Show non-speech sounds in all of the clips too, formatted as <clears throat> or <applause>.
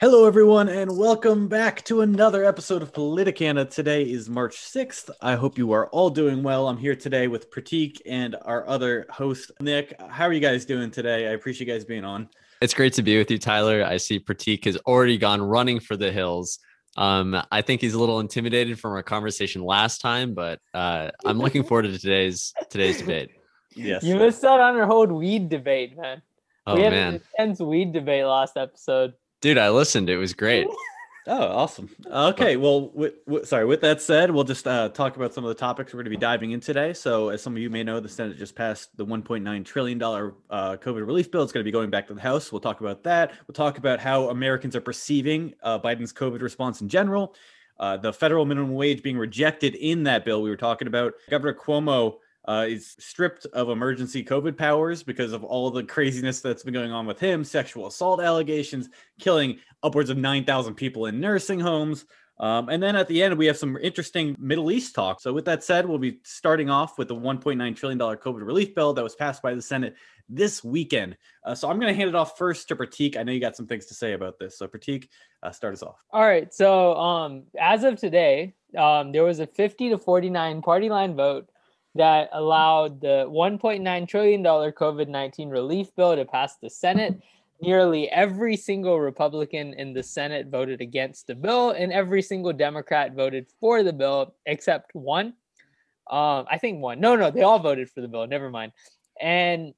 Hello, everyone, and welcome back to another episode of Politicana. Today is March 6th. I hope you are all doing well. I'm here today with Prateek and our other host, Nick. How are you guys doing today? I appreciate you guys being on. It's great to be with you, Tyler. I see Prateek has already gone running for the hills. Um, I think he's a little intimidated from our conversation last time, but uh, I'm looking forward to today's today's debate. <laughs> Yes. You missed out on our whole weed debate, man. Oh we had man, an intense weed debate last episode. Dude, I listened. It was great. <laughs> Oh, awesome. Okay, well, sorry. With that said, we'll just uh, talk about some of the topics we're going to be diving in today. So, as some of you may know, the Senate just passed the 1.9 trillion dollar uh, COVID relief bill. It's going to be going back to the House. We'll talk about that. We'll talk about how Americans are perceiving uh, Biden's COVID response in general. Uh, the federal minimum wage being rejected in that bill we were talking about. Governor Cuomo uh, is stripped of emergency COVID powers because of all the <laughs> craziness that's been going on with him, sexual assault allegations, killing upwards of 9,000 people in nursing homes. Um, and then at the end, we have some interesting Middle East talk. So, with that said, we'll be starting off with the $1.9 trillion COVID relief bill that was passed by the Senate this weekend. Uh, so, I'm going to hand it off first to Prateek. I know you got some things to say about this. So, Prateek, uh, start us off. All right. So, um, as of today, um, there was a 50 to 49 party line vote that allowed the 1.9 trillion dollar COVID-19 relief bill to pass the Senate. Nearly every single Republican in the Senate voted against the bill, and every single Democrat voted for the bill except one. Um, I think one. No, no, they all voted for the bill. Never mind. And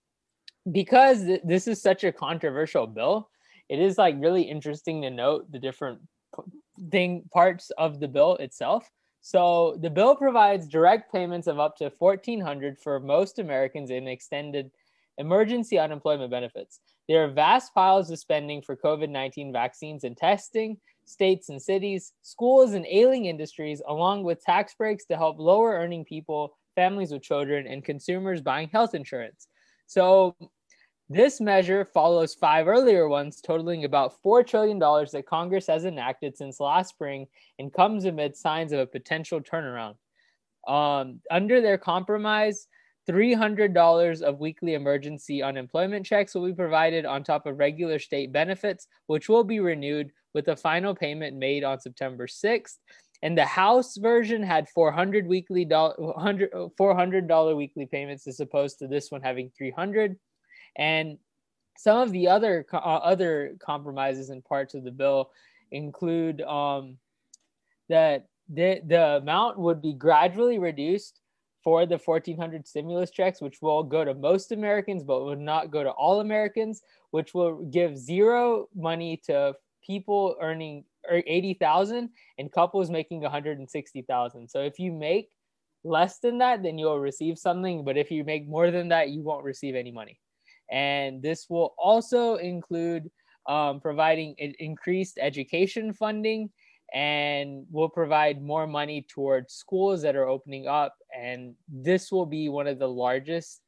because th- this is such a controversial bill, it is like really interesting to note the different p- thing parts of the bill itself. So the bill provides direct payments of up to 1400 for most Americans in extended emergency unemployment benefits. There are vast piles of spending for COVID-19 vaccines and testing, states and cities, schools and ailing industries along with tax breaks to help lower earning people, families with children and consumers buying health insurance. So this measure follows five earlier ones, totaling about $4 trillion that Congress has enacted since last spring and comes amid signs of a potential turnaround. Um, under their compromise, $300 of weekly emergency unemployment checks will be provided on top of regular state benefits, which will be renewed with a final payment made on September 6th. And the House version had 400 weekly do- 100 $400 weekly payments as opposed to this one having 300 and some of the other uh, other compromises and parts of the bill include um, that the, the amount would be gradually reduced for the 1400 stimulus checks which will go to most americans but will not go to all americans which will give zero money to people earning 80,000 and couples making 160,000 so if you make less than that then you'll receive something but if you make more than that you won't receive any money and this will also include um, providing increased education funding and will provide more money towards schools that are opening up. And this will be one of the largest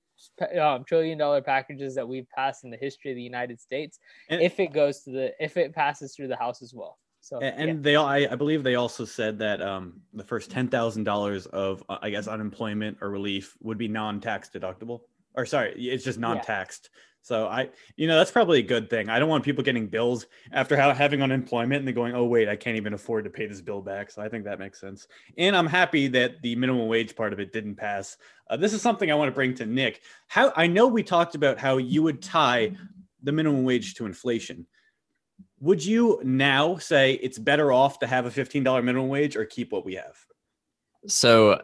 um, trillion dollar packages that we've passed in the history of the United States. And- if it goes to the, if it passes through the House as well. So, And yeah. they, all, I, I believe they also said that um, the first ten thousand dollars of, uh, I guess, unemployment or relief would be non-tax deductible. Or sorry, it's just non-taxed. So I, you know, that's probably a good thing. I don't want people getting bills after how, having unemployment and then going, oh wait, I can't even afford to pay this bill back. So I think that makes sense. And I'm happy that the minimum wage part of it didn't pass. Uh, this is something I want to bring to Nick. How I know we talked about how you would tie the minimum wage to inflation would you now say it's better off to have a $15 minimum wage or keep what we have? So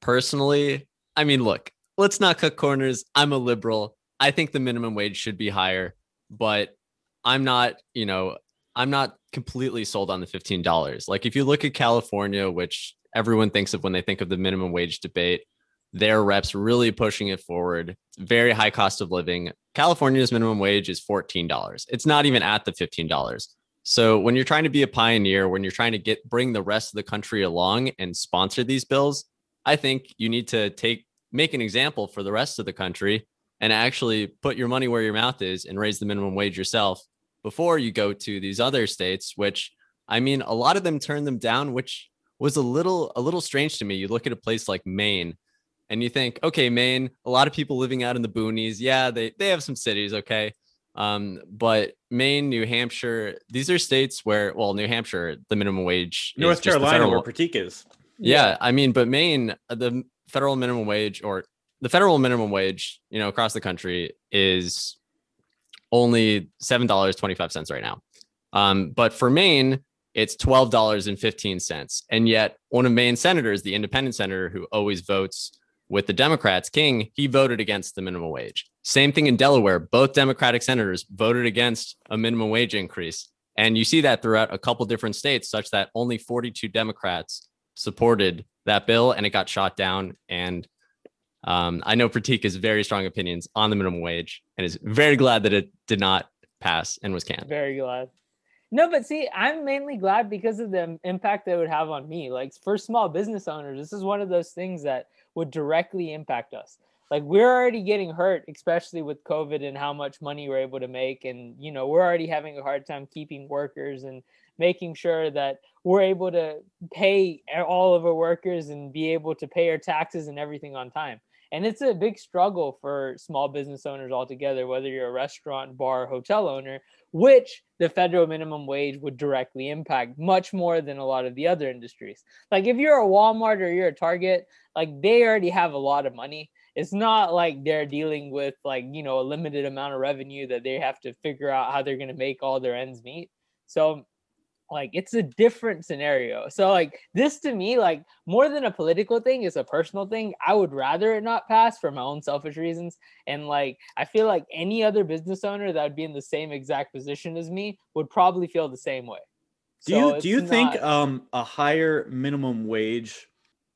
personally, I mean, look, let's not cut corners. I'm a liberal. I think the minimum wage should be higher, but I'm not, you know, I'm not completely sold on the $15. Like if you look at California, which everyone thinks of when they think of the minimum wage debate, their reps really pushing it forward. Very high cost of living. California's minimum wage is $14. It's not even at the $15. So when you're trying to be a pioneer, when you're trying to get bring the rest of the country along and sponsor these bills, I think you need to take make an example for the rest of the country and actually put your money where your mouth is and raise the minimum wage yourself before you go to these other states which I mean a lot of them turned them down which was a little a little strange to me. You look at a place like Maine and you think, okay, Maine, a lot of people living out in the boonies. Yeah, they they have some cities, okay. Um, but Maine, New Hampshire, these are states where, well, New Hampshire, the minimum wage, North Carolina, where Prateek is. yeah, I mean, but Maine, the federal minimum wage or the federal minimum wage, you know, across the country is only seven dollars twenty five cents right now. Um, but for Maine, it's twelve dollars and fifteen cents, and yet one of Maine's senators, the independent senator who always votes with the Democrats, King, he voted against the minimum wage. Same thing in Delaware. Both Democratic senators voted against a minimum wage increase. And you see that throughout a couple different states, such that only 42 Democrats supported that bill and it got shot down. And um, I know Prateek has very strong opinions on the minimum wage and is very glad that it did not pass and was canned. Very glad. No, but see, I'm mainly glad because of the impact that it would have on me. Like for small business owners, this is one of those things that would directly impact us. Like we're already getting hurt, especially with COVID and how much money we're able to make. And, you know, we're already having a hard time keeping workers and making sure that we're able to pay all of our workers and be able to pay our taxes and everything on time. And it's a big struggle for small business owners altogether, whether you're a restaurant, bar, hotel owner, which the federal minimum wage would directly impact much more than a lot of the other industries. Like if you're a Walmart or you're a Target, like they already have a lot of money. It's not like they're dealing with like, you know, a limited amount of revenue that they have to figure out how they're going to make all their ends meet. So like it's a different scenario so like this to me like more than a political thing is a personal thing i would rather it not pass for my own selfish reasons and like i feel like any other business owner that would be in the same exact position as me would probably feel the same way Do So you do you it's think um a higher minimum wage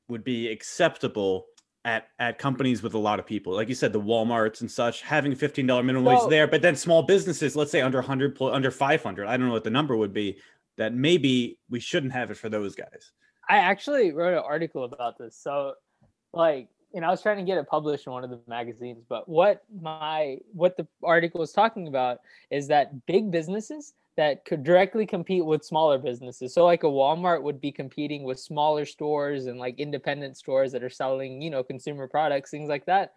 would be acceptable at at companies with a lot of people? Like you said, the WalMarts and such having a fifteen dollar minimum So- wage there, but then small businesses, let's say under hundred under five hundred, I don't know what the number would be. That maybe we shouldn't have it for those guys. I actually wrote an article about this. So, like, and I was trying to get it published in one of the magazines. But what my what the article was talking about is that big businesses that could directly compete with smaller businesses. So, like a Walmart would be competing with smaller stores and like independent stores that are selling, you know, consumer products, things like that.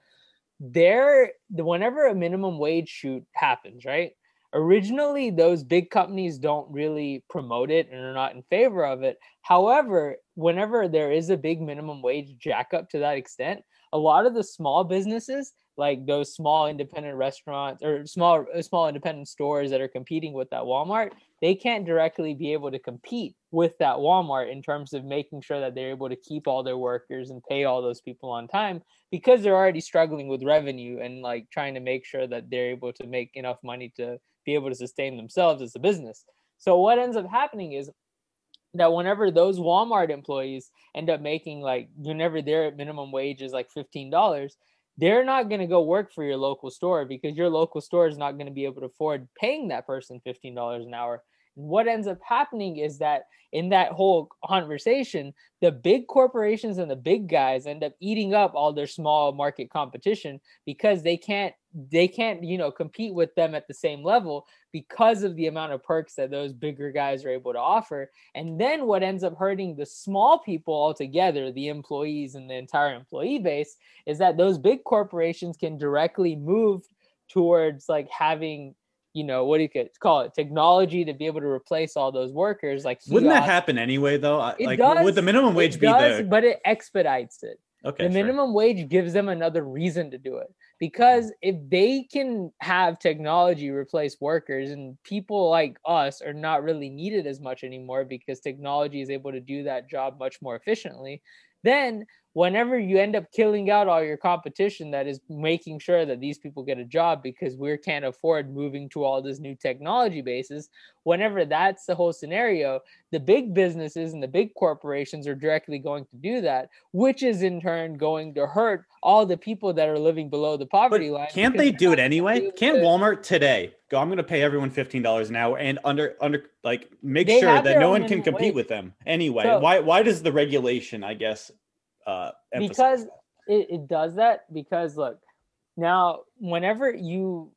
There, whenever a minimum wage shoot happens, right? Originally those big companies don't really promote it and are not in favor of it. However whenever there is a big minimum wage jack up to that extent a lot of the small businesses like those small independent restaurants or small uh, small independent stores that are competing with that Walmart they can't directly be able to compete with that Walmart in terms of making sure that they're able to keep all their workers and pay all those people on time because they're already struggling with revenue and like trying to make sure that they're able to make enough money to be able to sustain themselves as a business. So what ends up happening is that whenever those Walmart employees end up making like whenever their minimum wage is like $15, they're not going to go work for your local store because your local store is not going to be able to afford paying that person $15 an hour. And what ends up happening is that in that whole conversation, the big corporations and the big guys end up eating up all their small market competition because they can't they can't you know compete with them at the same level because of the amount of perks that those bigger guys are able to offer. And then what ends up hurting the small people altogether the employees and the entire employee base is that those big corporations can directly move towards like having you know what do you could call it technology to be able to replace all those workers like Wouldn't that happen anyway, though? It like, does. would the minimum wage be does, there? but it expedites it Okay, the sure. minimum wage gives them another reason to do it because if they can have technology replace workers and people like us are not really needed as much anymore because technology is able to do that job much more efficiently then whenever you end up killing out all your competition that is making sure that these people get a job because we can't afford moving to all this new technology bases whenever that's the whole scenario the big businesses and the big corporations are directly going to do that which is in turn going to hurt all the people that are living below the But poverty line can't they do it anyway? Can't to- Walmart today go? I'm going to pay everyone fifteen dollars an hour and under under like make They sure that no one can compete wage. with them anyway. So- why why does the regulation, I guess, uh, because it, it does that because look now whenever you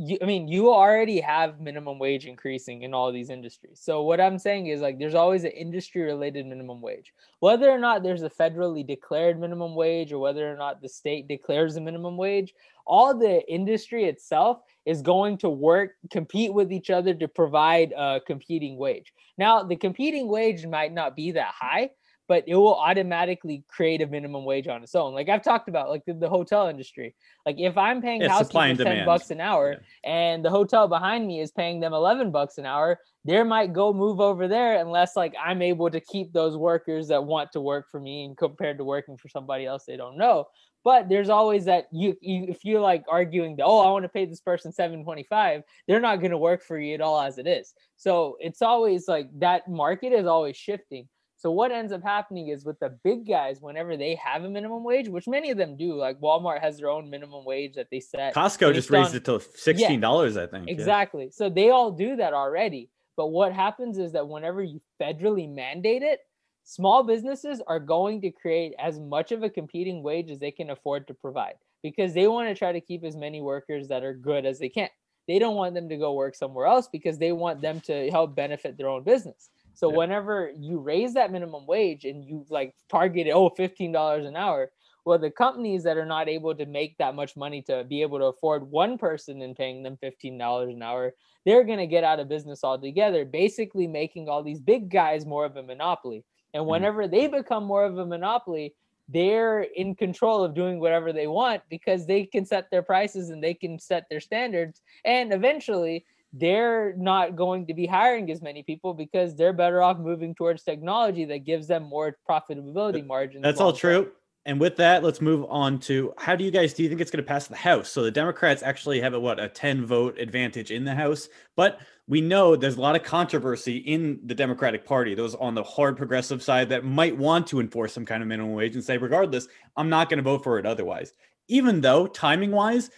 you, I mean, you already have minimum wage increasing in all these industries. So what I'm saying is like there's always an industry related minimum wage. Whether or not there's a federally declared minimum wage or whether or not the state declares a minimum wage, all the industry itself is going to work compete with each other to provide a competing wage. Now, the competing wage might not be that high, but it will automatically create a minimum wage on its own. Like I've talked about, like the, the hotel industry. Like if I'm paying Yeah, supply housekeepers ten bucks an hour, and the hotel behind me is paying them eleven bucks an hour, they might go move over there unless like I'm able to keep those workers that want to work for me, and compared to working for somebody else they don't know. But there's always that you, you if you're like arguing that oh I want to pay this person seven twenty five, they're not going to work for you at all as it is. So it's always like that market is always shifting. So what ends up happening is with the big guys, whenever they have a minimum wage, which many of them do, like Walmart has their own minimum wage that they set. Costco just raised on- it to sixteen dollars, I think. yeah. Exactly. So they all do that already. But what happens is that whenever you federally mandate it, small businesses are going to create as much of a competing wage as they can afford to provide because they want to try to keep as many workers that are good as they can. They don't want them to go work somewhere else because they want them to help benefit their own business. So Yeah. whenever you raise that minimum wage and you like target it, oh, $15 an hour, well, the companies that are not able to make that much money to be able to afford one person and paying them $15 an hour, they're going to get out of business altogether, basically making all these big guys more of a monopoly. And Mhm. whenever they become more of a monopoly, they're in control of doing whatever they want because they can set their prices and they can set their standards. And eventually, they're not going to be hiring as many people because they're better off moving towards technology that gives them more profitability margins. That's all true. And with that, let's move on to how do you guys do you think it's going to pass the House? So the Democrats actually have a what a 10 vote advantage in the House, but we know there's a lot of controversy in the Democratic Party, those on the hard progressive side that might want to enforce some kind of minimum wage and say, regardless, I'm not going to vote for it otherwise. Even though timing wise,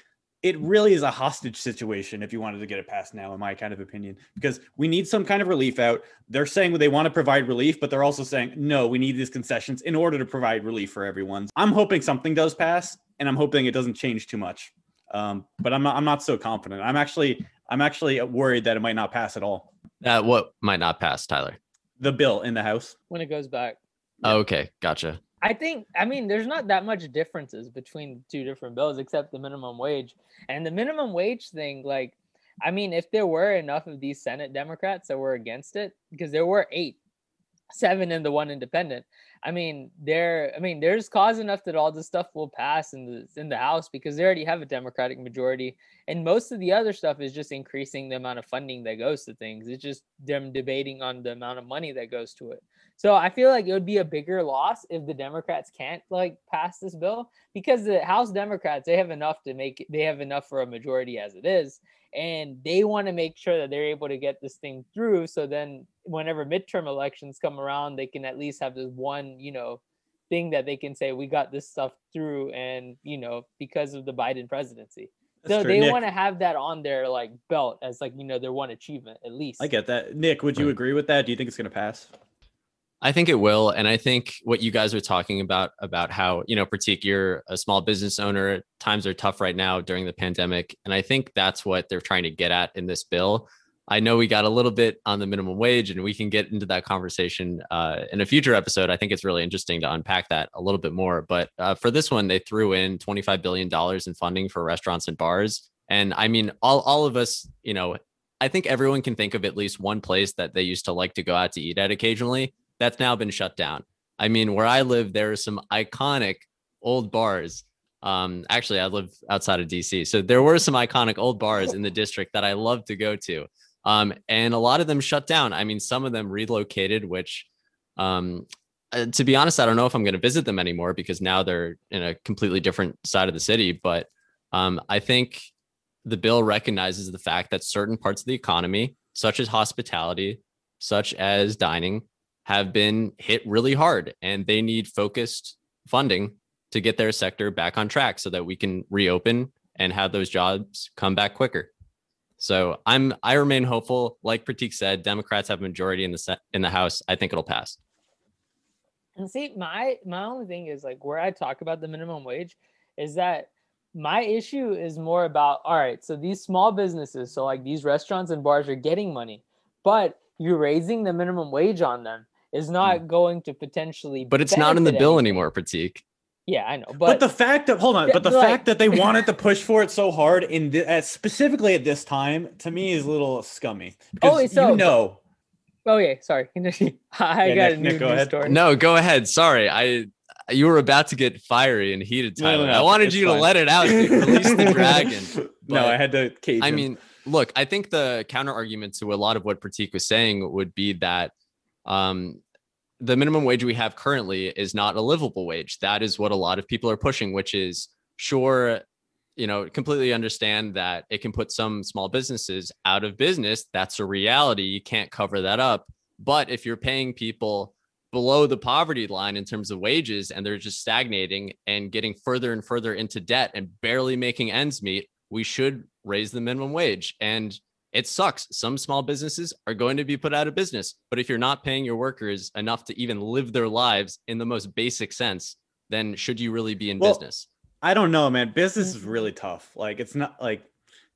it really is a hostage situation if you wanted to get it passed now, in my kind of opinion, because we need some kind of relief out. They're saying they want to provide relief, but they're also saying, no, we need these concessions in order to provide relief for everyone. I'm hoping something does pass, and I'm hoping it doesn't change too much. Um, but I'm not, I'm not so confident. I'm actually I'm actually worried that it might not pass at all. Uh, what might not pass, Tyler? The bill in the House. when it goes back. Yeah. Oh, okay, gotcha. I think I mean there's not that much differences between two different bills except the minimum wage. And the minimum wage thing, like, I mean, if there were enough of these Senate Democrats that were against it, because there were eight, seven and the one independent. I mean, there I mean, there's cause enough that all this stuff will pass in the in the House because they already have a Democratic majority. And most of the other stuff is just increasing the amount of funding that goes to things. It's just them debating on the amount of money that goes to it. So I feel like it would be a bigger loss if the Democrats can't like pass this bill because the House Democrats they have enough to make they have enough for a majority as it is and they want to make sure that they're able to get this thing through so then whenever midterm elections come around they can at least have this one, you know, thing that they can say we got this stuff through and, you know, because of the Biden presidency. That's so true. they Nick, want to have that on their like belt as like, you know, their one achievement at least. I get that. Nick, would you agree with that? Do you think it's going to pass? I think it will. And I think what you guys are talking about, about how, you know, Prateek, you're a small business owner, times are tough right now during the pandemic. And I think that's what they're trying to get at in this bill. I know we got a little bit on the minimum wage and we can get into that conversation uh, in a future episode. I think it's really interesting to unpack that a little bit more. But uh, for this one, they threw in $25 billion in funding for restaurants and bars. And I mean, all, all of us, you know, I think everyone can think of at least one place that they used to like to go out to eat at occasionally that's now been shut down. I mean, where I live, there are some iconic old bars. Um, actually, I live outside of DC, so there were some iconic old bars in the district that I love to go to. Um, and a lot of them shut down. I mean, some of them relocated, which, um, uh, to be honest, I don't know if I'm going to visit them anymore because now they're in a completely different side of the city. But um, I think the bill recognizes the fact that certain parts of the economy, such as hospitality, such as dining, have been hit really hard and they need focused funding to get their sector back on track so that we can reopen and have those jobs come back quicker. So I'm I remain hopeful. Like Prateek said, Democrats have a majority in the in the House. I think it'll pass. And see, my my only thing is like where I talk about the minimum wage is that my issue is more about all right, so these small businesses, so like these restaurants and bars are getting money, but you're raising the minimum wage on them is not going to potentially But it's not in the bill anything. anymore, Prateek. Yeah, I know. But, But, the fact that hold on, but the like- fact that they <laughs> wanted to push for it so hard in the, uh, specifically at this time to me is a little scummy because wait, so- you know oh yeah, sorry. <laughs> I Yeah, got Nick- a new Nick, go news ahead. story. No, go ahead. Sorry. I you were about to get fiery and heated, No, no, no, I wanted you fine. to let it out. dude. <laughs> Release the dragon. no, I had to cage. I him. mean, look, I think the counter argument to a lot of what Prateek was saying would be that um, the minimum wage we have currently is not a livable wage. That is what a lot of people are pushing, which is sure, you know, completely understand that it can put some small businesses out of business. That's a reality. You can't cover that up. But if you're paying people below the poverty line in terms of wages and they're just stagnating and getting further and further into debt and barely making ends meet, we should raise the minimum wage. And it sucks. Some small businesses are going to be put out of business. But if you're not paying your workers enough to even live their lives in the most basic sense, then should you really be in Well, business? I don't know, man. Business is mm-hmm. really tough. Like it's not like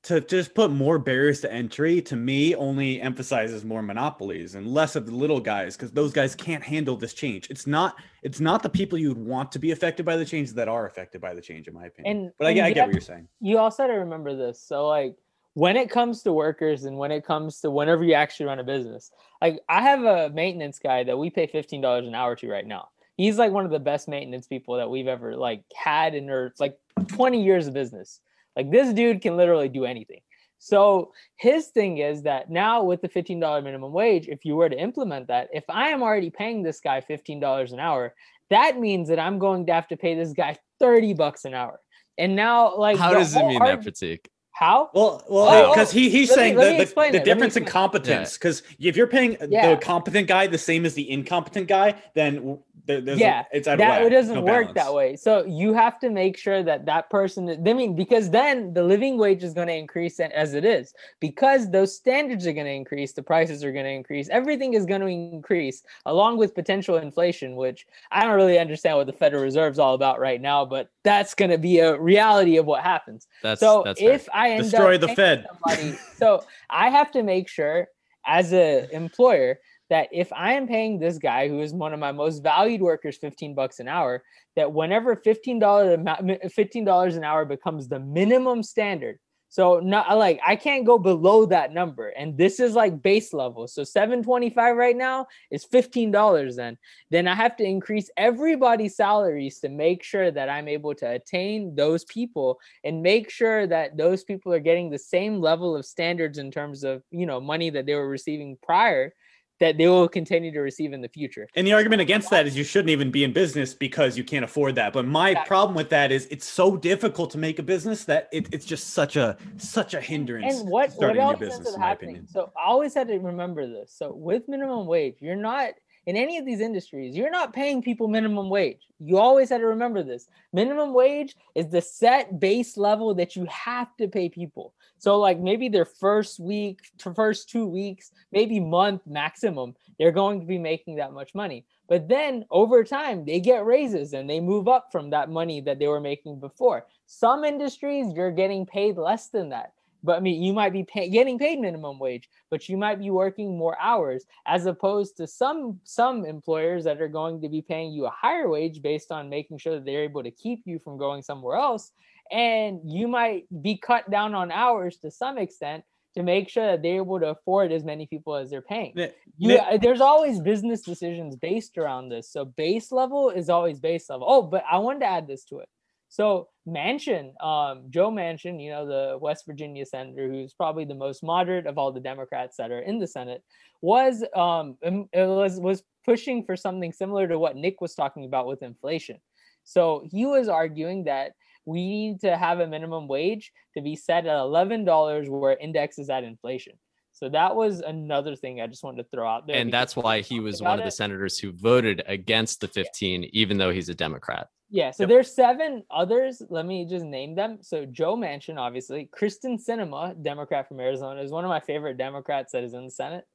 to just put more barriers to entry to me only emphasizes more monopolies and less of the little guys because those guys can't handle this change. It's not it's not the people you would want to be affected by the change that are affected by the change, in my opinion. And- but I, and get- I get have- what you're saying. you also got to remember this. So like when it comes to workers and when it comes to whenever you actually run a business, like I have a maintenance guy that we pay fifteen dollars an hour to right now. He's like one of the best maintenance people that we've ever like had in our like 20 years of business. Like this dude can literally do anything. So his thing is that now with the $15 minimum wage, if you were to implement that, if I am already paying this guy $15 an hour, that means that I'm going to have to pay this guy 30 bucks an hour. And now like How does it mean that, argu- Prateek? How? Well, well, Oh, oh. because he he's let saying me the, the, the it. Let me difference in competence. Because if you're paying Yeah. the competent guy the same as the incompetent guy, then w- there, there's Yeah, a, it's out of that whack. it doesn't No work that way. So you have to make sure that that person. I mean, because then the living wage is going to increase as it is. Because those standards are going to increase, the prices are going to increase. Everything is going to increase, along with potential inflation, which I don't really understand what the Federal Reserve's all about right now. But that's going to be a reality of what happens. That's so that's fair. if I end Destroy up the Fed. somebody, so I have to make sure as a employer that if I am paying this guy who is one of my most valued workers 15 bucks an hour, that whenever $15 $15 an hour becomes the minimum standard. So not like I can't go below that number. And this is like base level. So 725 right now is $15 then. Then I have to increase everybody's salaries to make sure that I'm able to attain those people and make sure that those people are getting the same level of standards in terms of you know money that they were receiving prior that they will continue to receive in the future And the argument against that is you shouldn't even be in business because you can't afford that. But my Exactly. problem with that is it's so difficult to make a business that it, it's just such a such a hindrance. and what to what starting new else business, in my happening opinion. so i always had to remember this so with minimum wage you're not in any of these industries you're not paying people minimum wage. You always had to remember this. Minimum wage is the set base level that you have to pay people. So like maybe their first week first two weeks maybe month maximum they're going to be making that much money. But then over time they get raises and they move up from that money that they were making before. Some industries you're getting paid less than that but I mean, you might be pay, getting paid minimum wage, but you might be working more hours, as opposed to some some employers that are going to be paying you a higher wage based on making sure that they're able to keep you from going somewhere else, and you might be cut down on hours to some extent to make sure that they're able to afford as many people as they're paying. Ni- You, uh, there's always business decisions based around this. So base level is always base level. Oh, but I wanted to add this to it. So Manchin, um, Joe Manchin, you know, the West Virginia senator, who's probably the most moderate of all the Democrats that are in the Senate, was um, it was was pushing for something similar to what Nick was talking about with inflation. So he was arguing that we need to have a minimum wage to be set at eleven dollars, where it indexes at inflation. So that was another thing I just wanted to throw out there. and that's why he was one of the it. senators who voted against the 15, even though he's a Democrat. Yeah, so Yep. there's seven others. Let me just name them. So Joe Manchin, obviously, Kyrsten Sinema, Democrat from Arizona, is one of my favorite Democrats that is in the Senate.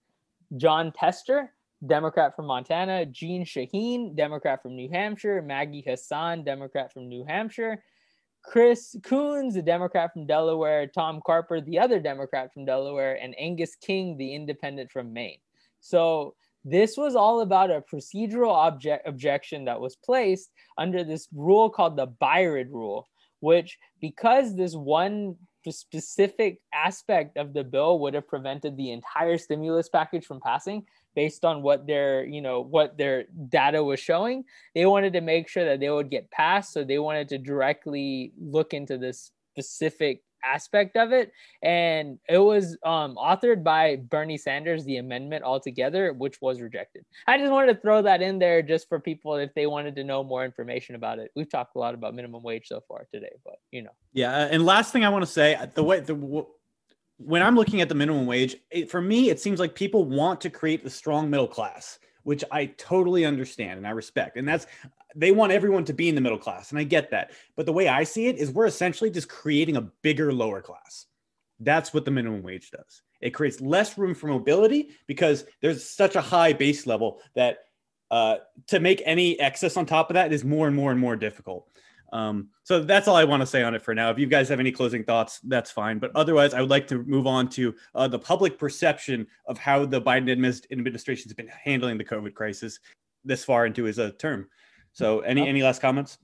Jon Tester, Democrat from Montana. Jeanne Shaheen, Democrat from New Hampshire. Maggie Hassan, Democrat from New Hampshire. Chris Coons, the Democrat from Delaware, Tom Carper, the other Democrat from Delaware, and Angus King, the independent from Maine. So this was all about a procedural object objection that was placed under this rule called the Byrd rule, which because this one specific aspect of the bill would have prevented the entire stimulus package from passing based on what their you know what their data was showing they wanted to make sure that they would get passed. So they wanted to directly look into this specific aspect of it. And it was um, authored by bernie sanders the amendment altogether which was rejected. I just wanted to throw that in there just for people if they wanted to know more information about it. We've talked a lot about minimum wage so far today but you know. Yeah and last thing i want to say the way the when i'm looking at the minimum wage it, for me it seems like people want to create the strong middle class which I totally understand and I respect. And that's they want everyone to be in the middle class, and I get that. But the way I see it is we're essentially just creating a bigger lower class. That's what the minimum wage does. It creates less room for mobility because there's such a high base level that uh, to make any excess on top of that is more and more and more difficult. Um, so that's all I want to say on it for now. If you guys have any closing thoughts, that's fine. But otherwise, I would like to move on to uh, the public perception of how the Biden administration has been handling the COVID crisis this far into his uh, term. So, any any last comments?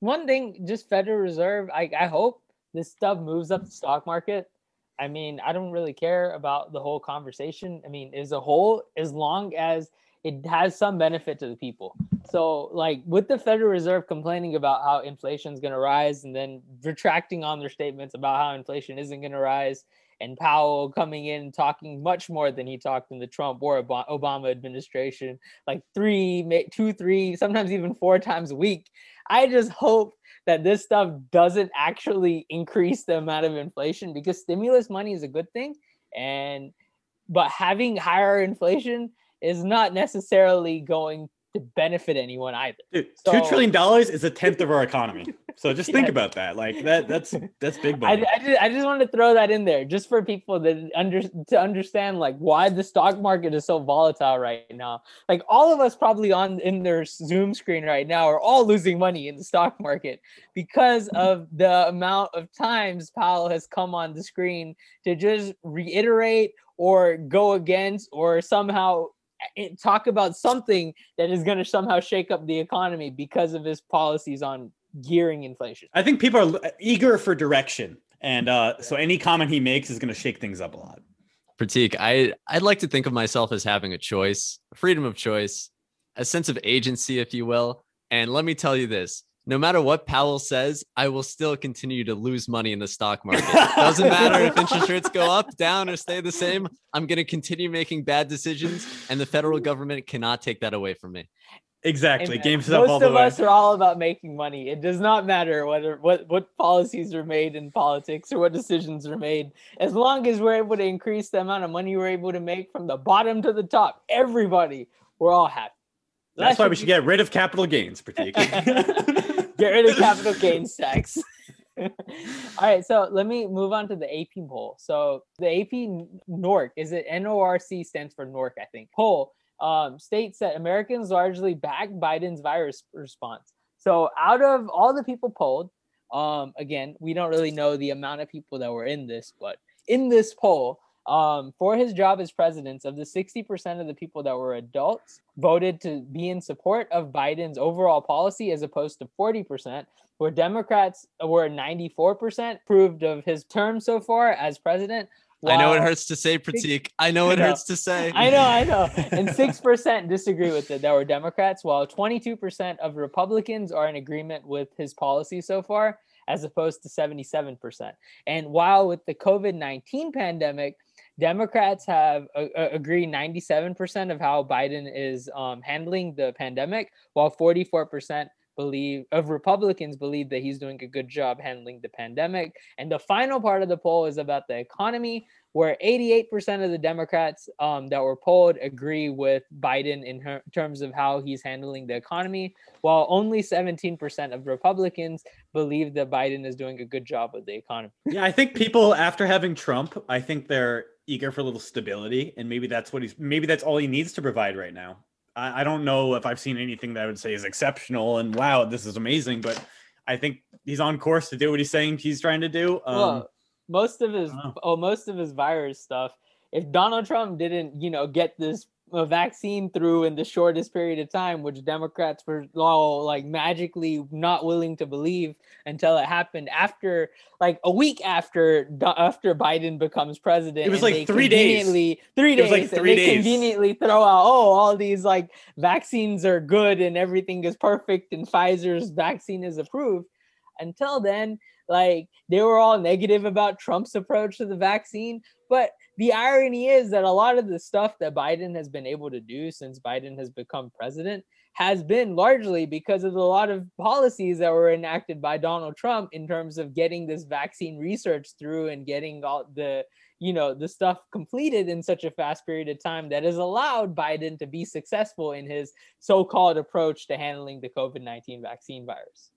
One thing, just Federal Reserve. I I hope this stuff moves up the stock market. I mean, I don't really care about the whole conversation. I mean, as a whole, as long as it has some benefit to the people. So, like with the Federal Reserve complaining about how inflation is going to rise and then retracting on their statements about how inflation isn't going to rise, and Powell coming in and talking much more than he talked in the Trump or Obama administration, like three, two, three, sometimes even four times a week. I just hope that this stuff doesn't actually increase the amount of inflation because stimulus money is a good thing. And but having higher inflation is not necessarily going to benefit anyone either. Dude, so, two trillion dollars is a tenth of our economy. So <laughs> just think about that. Like that, that's that's big money. I, I, just, I just wanted to throw that in there just for people that under to understand like why the stock market is so volatile right now. Like all of us probably on in their Zoom screen right now are all losing money in the stock market because hmm. of the amount of times Powell has come on the screen to just reiterate or go against or somehow talk about something that is going to somehow shake up the economy because of his policies on gearing inflation. I think people are eager for direction, and uh, so any comment he makes is going to shake things up a lot. Prateek, I I'd like to think of myself as having a choice, freedom of choice, a sense of agency, if you will. And let me tell you this: no matter what Powell says, I will still continue to lose money in the stock <laughs> market. Doesn't matter if interest rates go up, down, or stay the same. I'm going to continue making bad decisions, and the federal government cannot take that away from me. Exactly. Game Most of us are all about making money. It does not matter whether what what policies are made in politics or what decisions are made. As long as we're able to increase the amount of money we're able to make from the bottom to the top, everybody, we're all happy. That's, That's why we should get rid of capital gains, Prateek. <laughs> <laughs> Get rid of <laughs> capital gains tax. <laughs> All right, so let me move on to the AP poll. So the AP NORC is it NORC stands for NORC, I think. Poll um, states that Americans largely back Biden's virus response. So out of all the people polled, um, again, we don't really know the amount of people that were in this, but in this poll, um, for his job as president, of the 60% of the people that were adults voted to be in support of Biden's overall policy as opposed to 40%, where Democrats were 94% approved of his term so far as president. I know it hurts to say, Prateek. I know it hurts to say. I know, I know. <laughs> And 6% disagree with it that were Democrats, while 22% of Republicans are in agreement with his policy so far, as opposed to 77%. And while with the COVID 19 pandemic, Democrats have uh, agreed 97% of how Biden is um, handling the pandemic, while 44% believe of Republicans believe that he's doing a good job handling the pandemic. And the final part of the poll is about the economy, where 88% of the Democrats um, that were polled agree with Biden in her- terms of how he's handling the economy, while only 17% of Republicans believe that Biden is doing a good job with the economy. Yeah, I think people after having Trump, I think they're eager for a little stability, and maybe that's what he's maybe that's all he needs to provide right now. I, I don't know if I've seen anything that I would say is exceptional and wow, this is amazing, but I think he's on course to do what he's saying he's trying to do. Um, well, most of his I don't know. oh most of his virus stuff. If Donald Trump didn't, you know, get this uh, vaccine through in the shortest period of time, which Democrats were all like magically not willing to believe until it happened after like a week after after Biden becomes president. It was like three days. conveniently- Three It days. was like three they days. Conveniently throw out, oh, all these like vaccines are good and everything is perfect and Pfizer's vaccine is approved. Until then, like they were all negative about Trump's approach to the vaccine. But the irony is that a lot of the stuff that Biden has been able to do since Biden has become president has been largely because of a lot of policies that were enacted by Donald Trump in terms of getting this vaccine research through and getting all the you know the stuff completed in such a fast period of time that has allowed Biden to be successful in his so-called approach to handling the COVID-19 vaccine virus.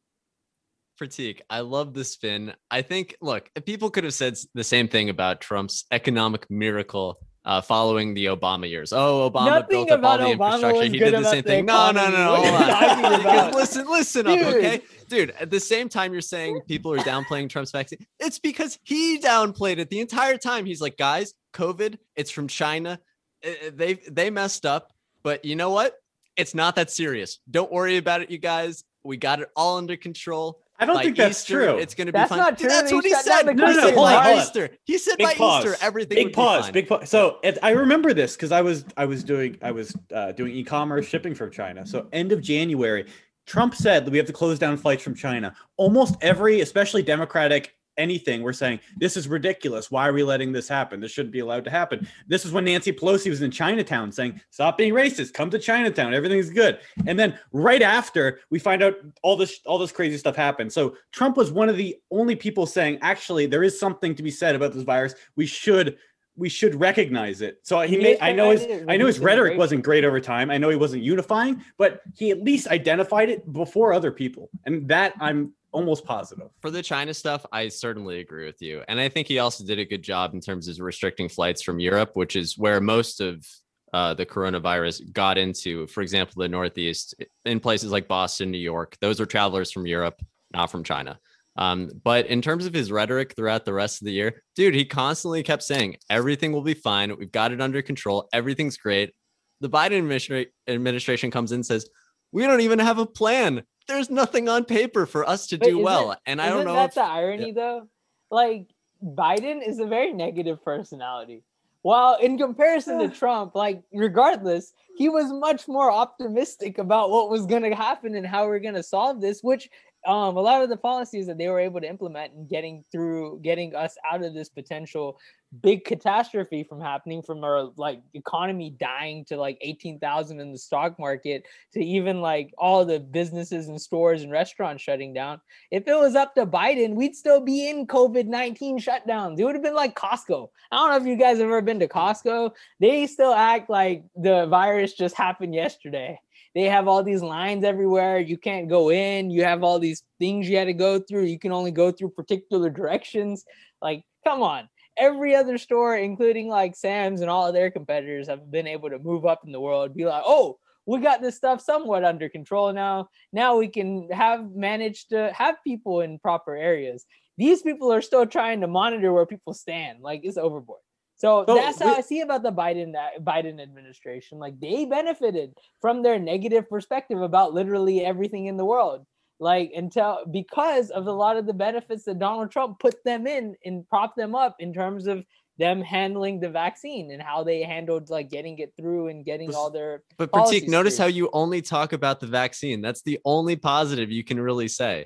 Prateek, I love the spin. I think, look, people could have said the same thing about Trump's economic miracle uh, following the Obama years. Oh, Obama Nothing built up all the infrastructure. He did the same thing. No, no, no, no. Hold are on. Because about? listen, listen up, okay? Dude, at the same time you're saying people are downplaying Trump's vaccine, it's because he downplayed it the entire time. He's like, guys, COVID, it's from China. Uh, They they messed up, but you know what? It's not that serious. Don't worry about it, you guys. We got it all under control. I don't By think that's Easter, true. It's going to be That's fine. not Dude, true. That's what he shut said. the No, no, no, He said hold on, by hold on. Easter. He said big by pause. Easter everything big would pause. be. Big pause. So it, I remember this because I was I was doing I was uh, doing e-commerce shipping from China. So end of January, Trump said that we have to close down flights from China. Almost every, especially Democratic anything, we're saying this is ridiculous. Why are we letting this happen? This shouldn't be allowed to happen. This is when Nancy Pelosi was in Chinatown saying, "Stop being racist. Come to Chinatown. Everything's good." And then right after, we find out all this all this crazy stuff happened. So Trump was one of the only people saying, "Actually, there is something to be said about this virus. We should." We should recognize it. So he He made. I know his. I know his rhetoric wasn't great over time. I know he wasn't unifying, but he at least identified it before other people, and that I'm almost positive. For the China stuff, I certainly agree with you. And I think he also did a good job in terms of restricting flights from Europe, which is where most of uh, the coronavirus got into. For example, the Northeast, in places like Boston, New York, those are travelers from Europe, not from China. Um, but in terms of his rhetoric throughout the rest of the year, dude, he constantly kept saying everything will be fine. We've got it under control. Everything's great. The Biden administra- administration comes in and says, we don't even have a plan. There's nothing on paper for us to But do isn't- well. And I don't know. Isn't that if the irony though? Like Biden is a very negative personality. While in comparison to Trump, like regardless, he was much more optimistic about what was going to happen and how we're going to solve this, which um, a lot of the policies that they were able to implement and getting through, getting us out of this potential big catastrophe from happening from our like economy dying to like 18,000 in the stock market to even like all the businesses and stores and restaurants shutting down. If it was up to Biden, we'd still be in COVID 19 shutdowns. It would have been like Costco. I don't know if you guys have ever been to Costco. They still act like the virus just happened yesterday. They have all these lines everywhere. You can't go in. You have all these things you had to go through. You can only go through particular directions. Like, come on. Every other store, including like Sam's and all of their competitors, have been able to move up in the world. Be like, oh, we got this stuff somewhat under control now. Now we can have managed to have people in proper areas. These people are still trying to monitor where people stand. Like it's overboard. So So that's how we- I see about the Biden Biden administration. Like they benefited from their negative perspective about literally everything in the world. Like until because of a lot of the benefits that Donald Trump put them in and propped them up in terms of them handling the vaccine and how they handled like getting it through and getting all their But Prateek, notice through. how you only talk about the vaccine. That's the only positive you can really say.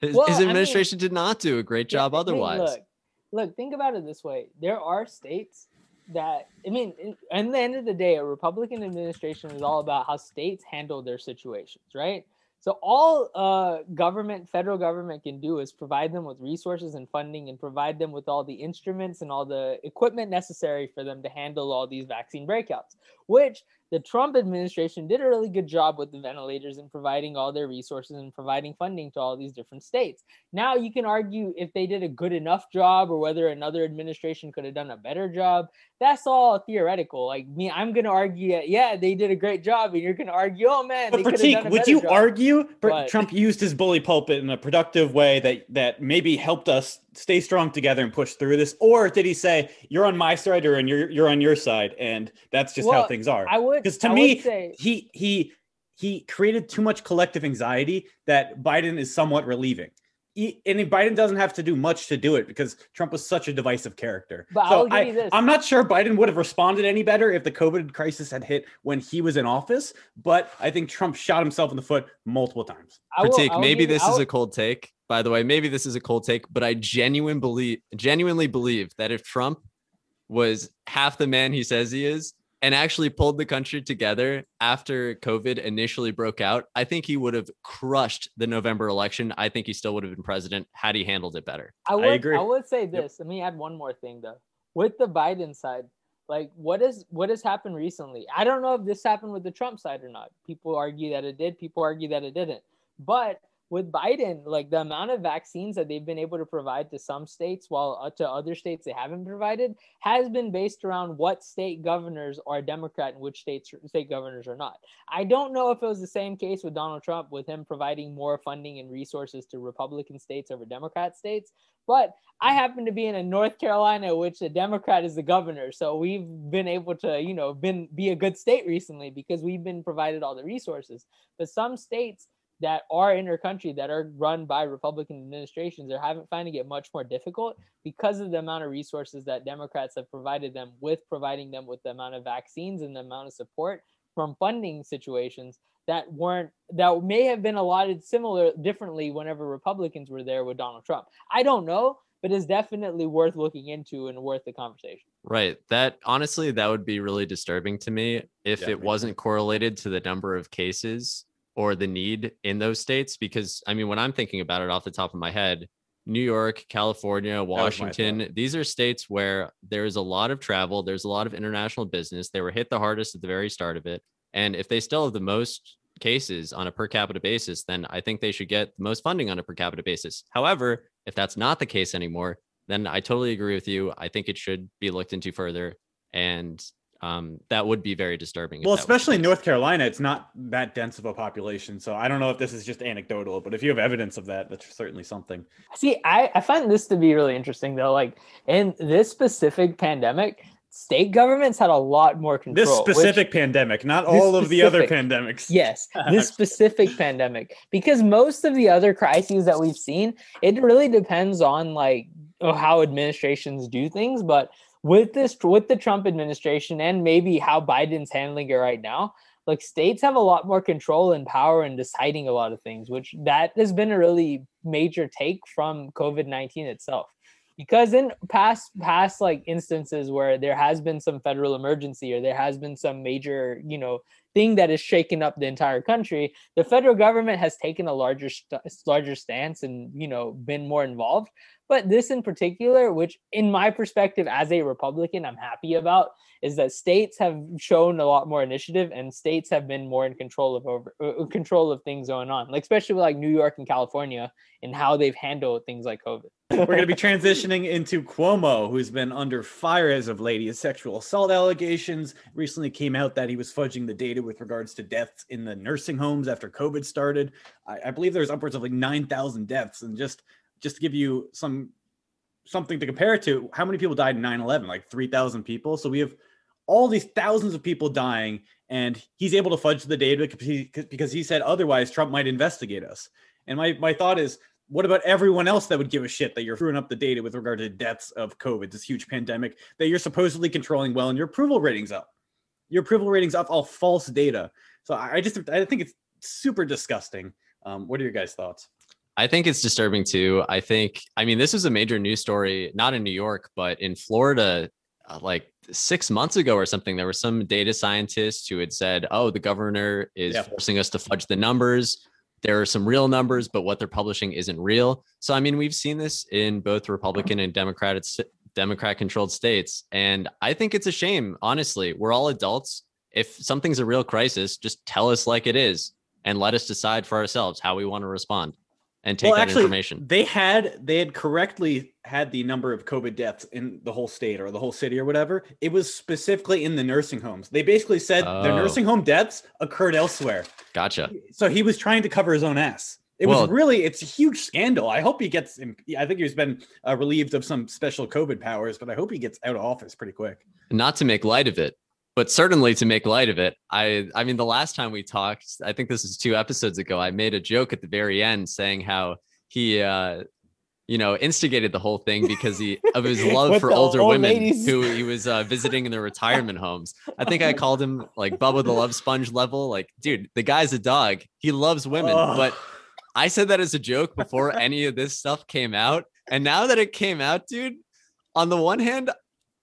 His, Well, his I mean- administration did not do a great job otherwise. Look, look, think about it this way: there are states that I mean, in, at the end of the day, a Republican administration is all about how states handle their situations, right? So all uh, government, federal government can do is provide them with resources and funding, and provide them with all the instruments and all the equipment necessary for them to handle all these vaccine breakouts. Which the Trump administration did a really good job with the ventilators and providing all their resources and providing funding to all these different states. Now you can argue if they did a good enough job or whether another administration could have done a better job. That's all theoretical. Like me, I'm gonna argue that yeah, they did a great job, and you're gonna argue, oh man, but Prateek, would you job. argue but, Trump used his bully pulpit in a productive way that that maybe helped us stay strong together and push through this, or did he say you're on my side or and you're you're on your side, and that's just well, how things are? I would because to I me, say, he he he created too much collective anxiety that Biden is somewhat relieving. He, and Biden doesn't have to do much to do it because Trump was such a divisive character. But so I, am not sure Biden would have responded any better if the COVID crisis had hit when he was in office. But I think Trump shot himself in the foot multiple times. Prateek, maybe this is a cold take. By the way, maybe this is a cold take, but I genuine believe, genuinely believe that if Trump was half the man he says he is, and actually pulled the country together after COVID initially broke out, I think he would have crushed the November election. I think he still would have been president had he handled it better. I would, I, agree. I would say this. Yep. Let me add one more thing though. With the Biden side, like what is what has happened recently? I don't know if this happened with the Trump side or not. People argue that it did. People argue that it didn't. But with Biden, like the amount of vaccines that they've been able to provide to some states while uh, to other states they haven't provided has been based around what state governors are Democrat and which states state governors are not. I don't know if it was the same case with Donald Trump with him providing more funding and resources to Republican states over Democrat states, but I happen to be in a North Carolina which the Democrat is the governor, so we've been able to, you know, been be a good state recently because we've been provided all the resources. But some states that are in our country that are run by Republican administrations are having finding it much more difficult because of the amount of resources that Democrats have provided them with providing them with the amount of vaccines and the amount of support from funding situations that weren't that may have been allotted similar differently whenever Republicans were there with Donald Trump. I don't know, but it's definitely worth looking into and worth the conversation. Right. That honestly, that would be really disturbing to me if yeah, it wasn't correlated to the number of cases or the need in those states because I mean when I'm thinking about it off the top of my head, New York, California, Washington, these are states where there's a lot of travel, there's a lot of international business. They were hit the hardest at the very start of it. And if they still have the most cases on a per capita basis, then I think they should get the most funding on a per capita basis. However, if that's not the case anymore, then I totally agree with you. I think it should be looked into further. And um, that would be very disturbing. Well, especially in North Carolina, it's not that dense of a population. So I don't know if this is just anecdotal, but if you have evidence of that, that's certainly something. See, I, I find this to be really interesting though. Like in this specific pandemic, state governments had a lot more control. This specific which, pandemic, not all of the other pandemics. Yes, <laughs> this specific pandemic, because most of the other crises that we've seen, it really depends on like how administrations do things, but with this with the Trump administration and maybe how Biden's handling it right now, like states have a lot more control and power in deciding a lot of things, which that has been a really major take from COVID-19 itself. Because in past past like instances where there has been some federal emergency or there has been some major, you know, thing that has shaken up the entire country, the federal government has taken a larger larger stance and, you know, been more involved. But this in particular, which in my perspective as a Republican, I'm happy about, is that states have shown a lot more initiative and states have been more in control of over uh, uh control of things going on, like especially like New York and California and how they've handled things like COVID. We're going to be transitioning into Cuomo, who's been under fire as of late. His sexual assault allegations recently came out that he was fudging the data with regards to deaths in the nursing homes after COVID started. I, I believe there's upwards of like 9,000 deaths and just just to give you some something to compare it to, how many people died in 9/11? Like 3,000 people. So we have all these thousands of people dying, and he's able to fudge the data because he, said otherwise Trump might investigate us. And my my thought is, what about everyone else that would give a shit that you're screwing up the data with regard to deaths of COVID, this huge pandemic that you're supposedly controlling well, and your approval ratings up, your approval ratings up, all false data. So I just I think it's super disgusting. Um, what are your guys' thoughts? I think it's disturbing too. I think, I mean, this was a major news story, not in New York, but in Florida, uh, like six months ago or something. There were some data scientists who had said, oh, the governor is yeah. forcing us to fudge the numbers. There are some real numbers, but what they're publishing isn't real. So, I mean, we've seen this in both Republican and Democratic Democrat controlled states. And I think it's a shame, honestly. We're all adults if something's a real crisis, just tell us like it is and let us decide for ourselves how we want to respond and take well, that actually, information. they had they had correctly had the number of COVID deaths in the whole state or the whole city or whatever. It was specifically in the nursing homes. They basically said the Oh. nursing home deaths occurred elsewhere. Gotcha. So he was trying to cover his own ass. It Well- was really it's a huge scandal. I hope he gets. I think he's been uh, relieved of some special COVID powers, but I hope he gets out of office pretty quick. Not to make light of it, but certainly to make light of it. I I mean the last time we talked, I think this is two episodes ago, I made a joke at the very end saying how he uh you know, instigated the whole thing because he <laughs> of his love for older old women ladies. who <laughs> he was uh, visiting in their retirement homes. I think I <laughs> called him like Bubba the Love Sponge level. Like, dude, the guy's a dog. He loves women, Ugh. but I said that as a joke before any of this stuff came out. And now that it came out, dude, on the one hand,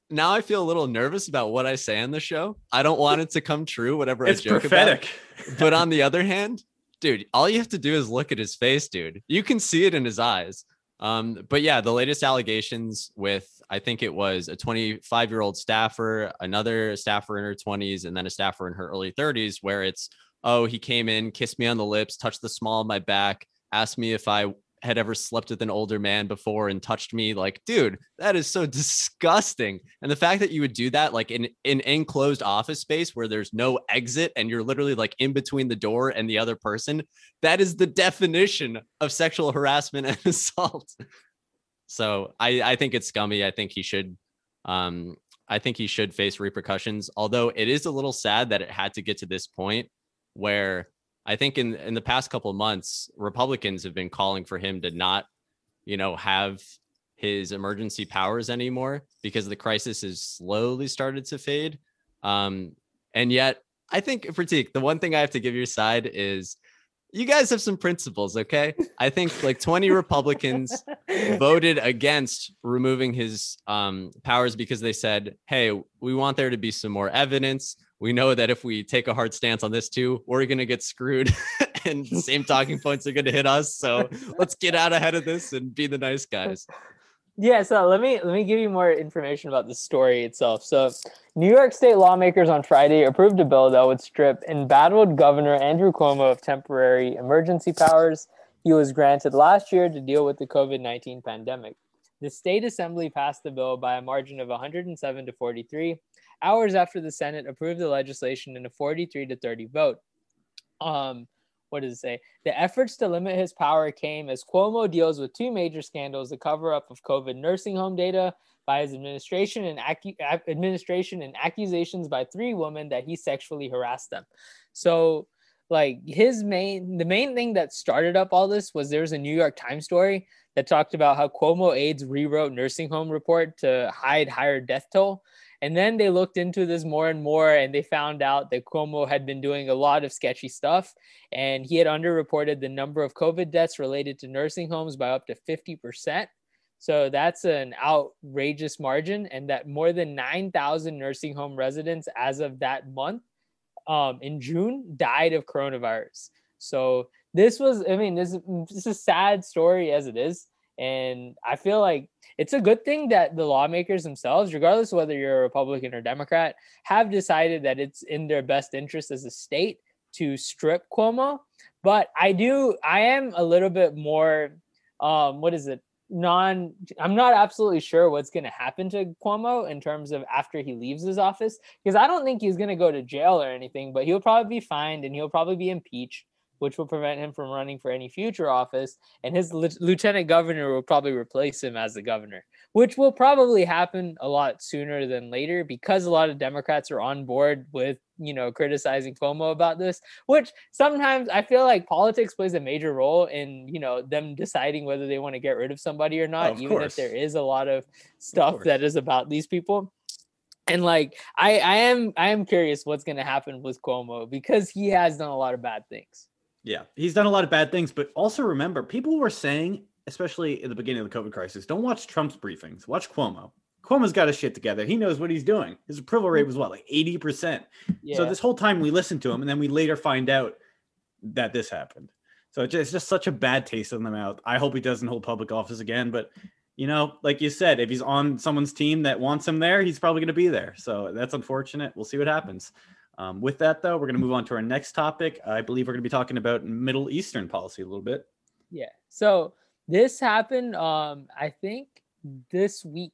now I feel a little nervous about what I say on the show. I don't want it to come true, whatever it's I joke prophetic. about. But on <laughs> the other hand, dude, all you have to do is look at his face, dude. You can see it in his eyes. Um, but yeah, the latest allegations with I think it was a 25 year old staffer, another staffer in her 20s, and then a staffer in her early 30s, where it's oh, he came in, kissed me on the lips, touched the small of my back, asked me if I had ever slept with an older man before and touched me like dude that is so <laughs> disgusting. And the fact that you would do that like in in enclosed office space where there's no exit and you're literally like in between the door and the other person that is the definition of sexual harassment <laughs> and assault. So i i think it's scummy. I think he should um i think he should face repercussions although it is a little sad that it had to get to this point where I think in in the past couple of months, Republicans have been calling for him to not, you know, have his emergency powers anymore because the crisis has slowly started to fade. Um, and yet, I think Prateek, the one thing I have to give your side is you guys have some principles, okay? I think like 20 Republicans voted against removing his um, powers because they said, hey, we want there to be some more evidence. We know that if we take a hard stance on this too, we're going to get screwed <laughs> and the same talking <laughs> points are going to hit us. So let's get out ahead of this and be the nice <laughs> guys. Yeah, so let me let me give you more information about the story itself. So, New York State lawmakers on Friday approved a bill that would strip embattled Governor Andrew Cuomo of temporary emergency powers he was granted last year to deal with the COVID-19 pandemic. The state assembly passed the bill by a margin of 107 to 43, hours after the Senate approved the legislation in a 43 to 30 vote. Um, what does it say? The efforts to limit his power came as Cuomo deals with two major scandals: the cover-up of COVID nursing home data by his administration and acu- administration and accusations by three women that he sexually harassed them. So, like his main, the main thing that started up all this was there was a New York Times story that talked about how Cuomo aides rewrote nursing home report to hide higher death toll. And then they looked into this more and more, and they found out that Cuomo had been doing a lot of sketchy stuff, and he had underreported the number of COVID deaths related to nursing homes by up to 50%. So that's an outrageous margin, and that more than 9,000 nursing home residents as of that month um, in June died of coronavirus. So this was, I mean, this, this is a sad story as it is. And I feel like it's a good thing that the lawmakers themselves, regardless whether you're a Republican or Democrat, have decided that it's in their best interest as a state to strip Cuomo. But I do, I am a little bit more, um, what is it? Non, I'm not absolutely sure what's going to happen to Cuomo in terms of after he leaves his office, because I don't think he's going to go to jail or anything, but he'll probably be fined and he'll probably be impeached which will prevent him from running for any future office. And his li- lieutenant governor will probably replace him as the governor, which will probably happen a lot sooner than later because a lot of Democrats are on board with, you know, criticizing Cuomo about this, which sometimes I feel like politics plays a major role in, you know, them deciding whether they want to get rid of somebody or not, Of even course. if there is a lot of stuff course. that is about these people and like I, I am I am curious what's gonna happen with Cuomo because he has done a lot of bad things. Yeah, he's done a lot of bad things, but also remember, people were saying, especially in the beginning of the COVID crisis, don't watch Trump's briefings. Watch Cuomo. Cuomo's got his shit together. He knows what he's doing. His approval rate was what, like eighty percent. Yeah. So this whole time we listened to him, and then we later find out that this happened. So it's just, it's just such a bad taste in the mouth. I hope he doesn't hold public office again. But you know, like you said, if he's on someone's team that wants him there, he's probably going to be there. So that's unfortunate. We'll see what happens. Um, with that, though, we're going to move on to our next topic. I believe we're going to be talking about Middle Eastern policy a little bit. Yeah. So this happened, um, I think, this week.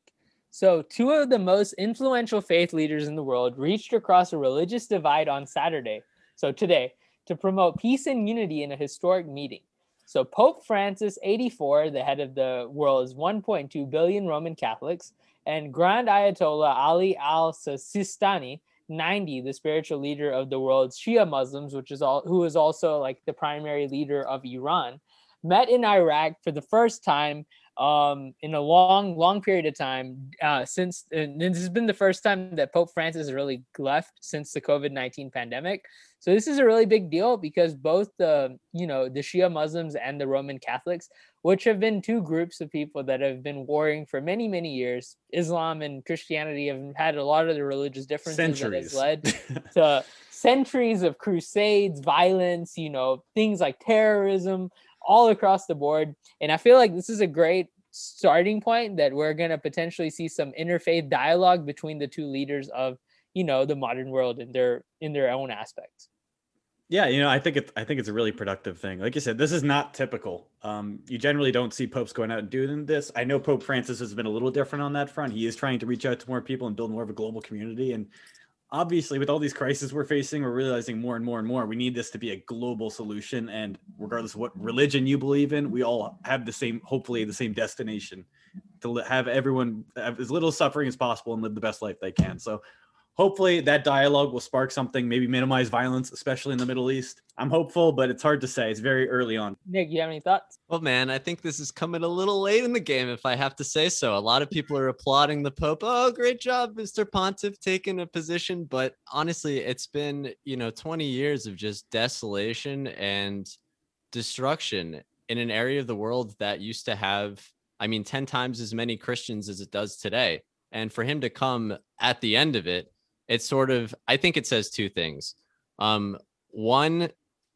So two of the most influential faith leaders in the world reached across a religious divide on Saturday, so today, to promote peace and unity in a historic meeting. So Pope Francis, 84, the head of the world's 1.2 billion Roman Catholics, and Grand Ayatollah Ali al-Sistani, 90, the spiritual leader of the world's Shia Muslims, which is all who is also like the primary leader of Iran, met in Iraq for the first time um, in a long, long period of time uh, since this has been the first time that Pope Francis really left since the COVID nineteen pandemic. So this is a really big deal because both the you know the Shia Muslims and the Roman Catholics, which have been two groups of people that have been warring for many many years, Islam and Christianity have had a lot of the religious differences Centuries. that has led <laughs> to centuries of crusades, violence, you know things like terrorism, all across the board. And I feel like this is a great starting point that we're going to potentially see some interfaith dialogue between the two leaders of, you know, the modern world in their in their own aspects. Yeah, you know, I think it's I think it's a really productive thing. Like you said, this is not typical. Um, you generally don't see popes going out and doing this. I know Pope Francis has been a little different on that front. He is trying to reach out to more people and build more of a global community. And obviously with all these crises we're facing we're realizing more and more and more we need this to be a global solution and regardless of what religion you believe in we all have the same hopefully the same destination to have everyone have as little suffering as possible and live the best life they can so hopefully that dialogue will spark something, maybe minimize violence, especially in the Middle East. I'm hopeful, but it's hard to say. It's very early on. Nick, you have any thoughts? Well, man, I think this is coming a little late in the game, if I have to say so. A lot of <laughs> people are applauding the Pope. Oh, great job, Mr. Pontiff, taking a position. But honestly, it's been, you know, 20 years of just desolation and destruction in an area of the world that used to have, I mean, 10 times as many Christians as it does today. And for him to come at the end of it it's sort of I think it says two things. Um, one,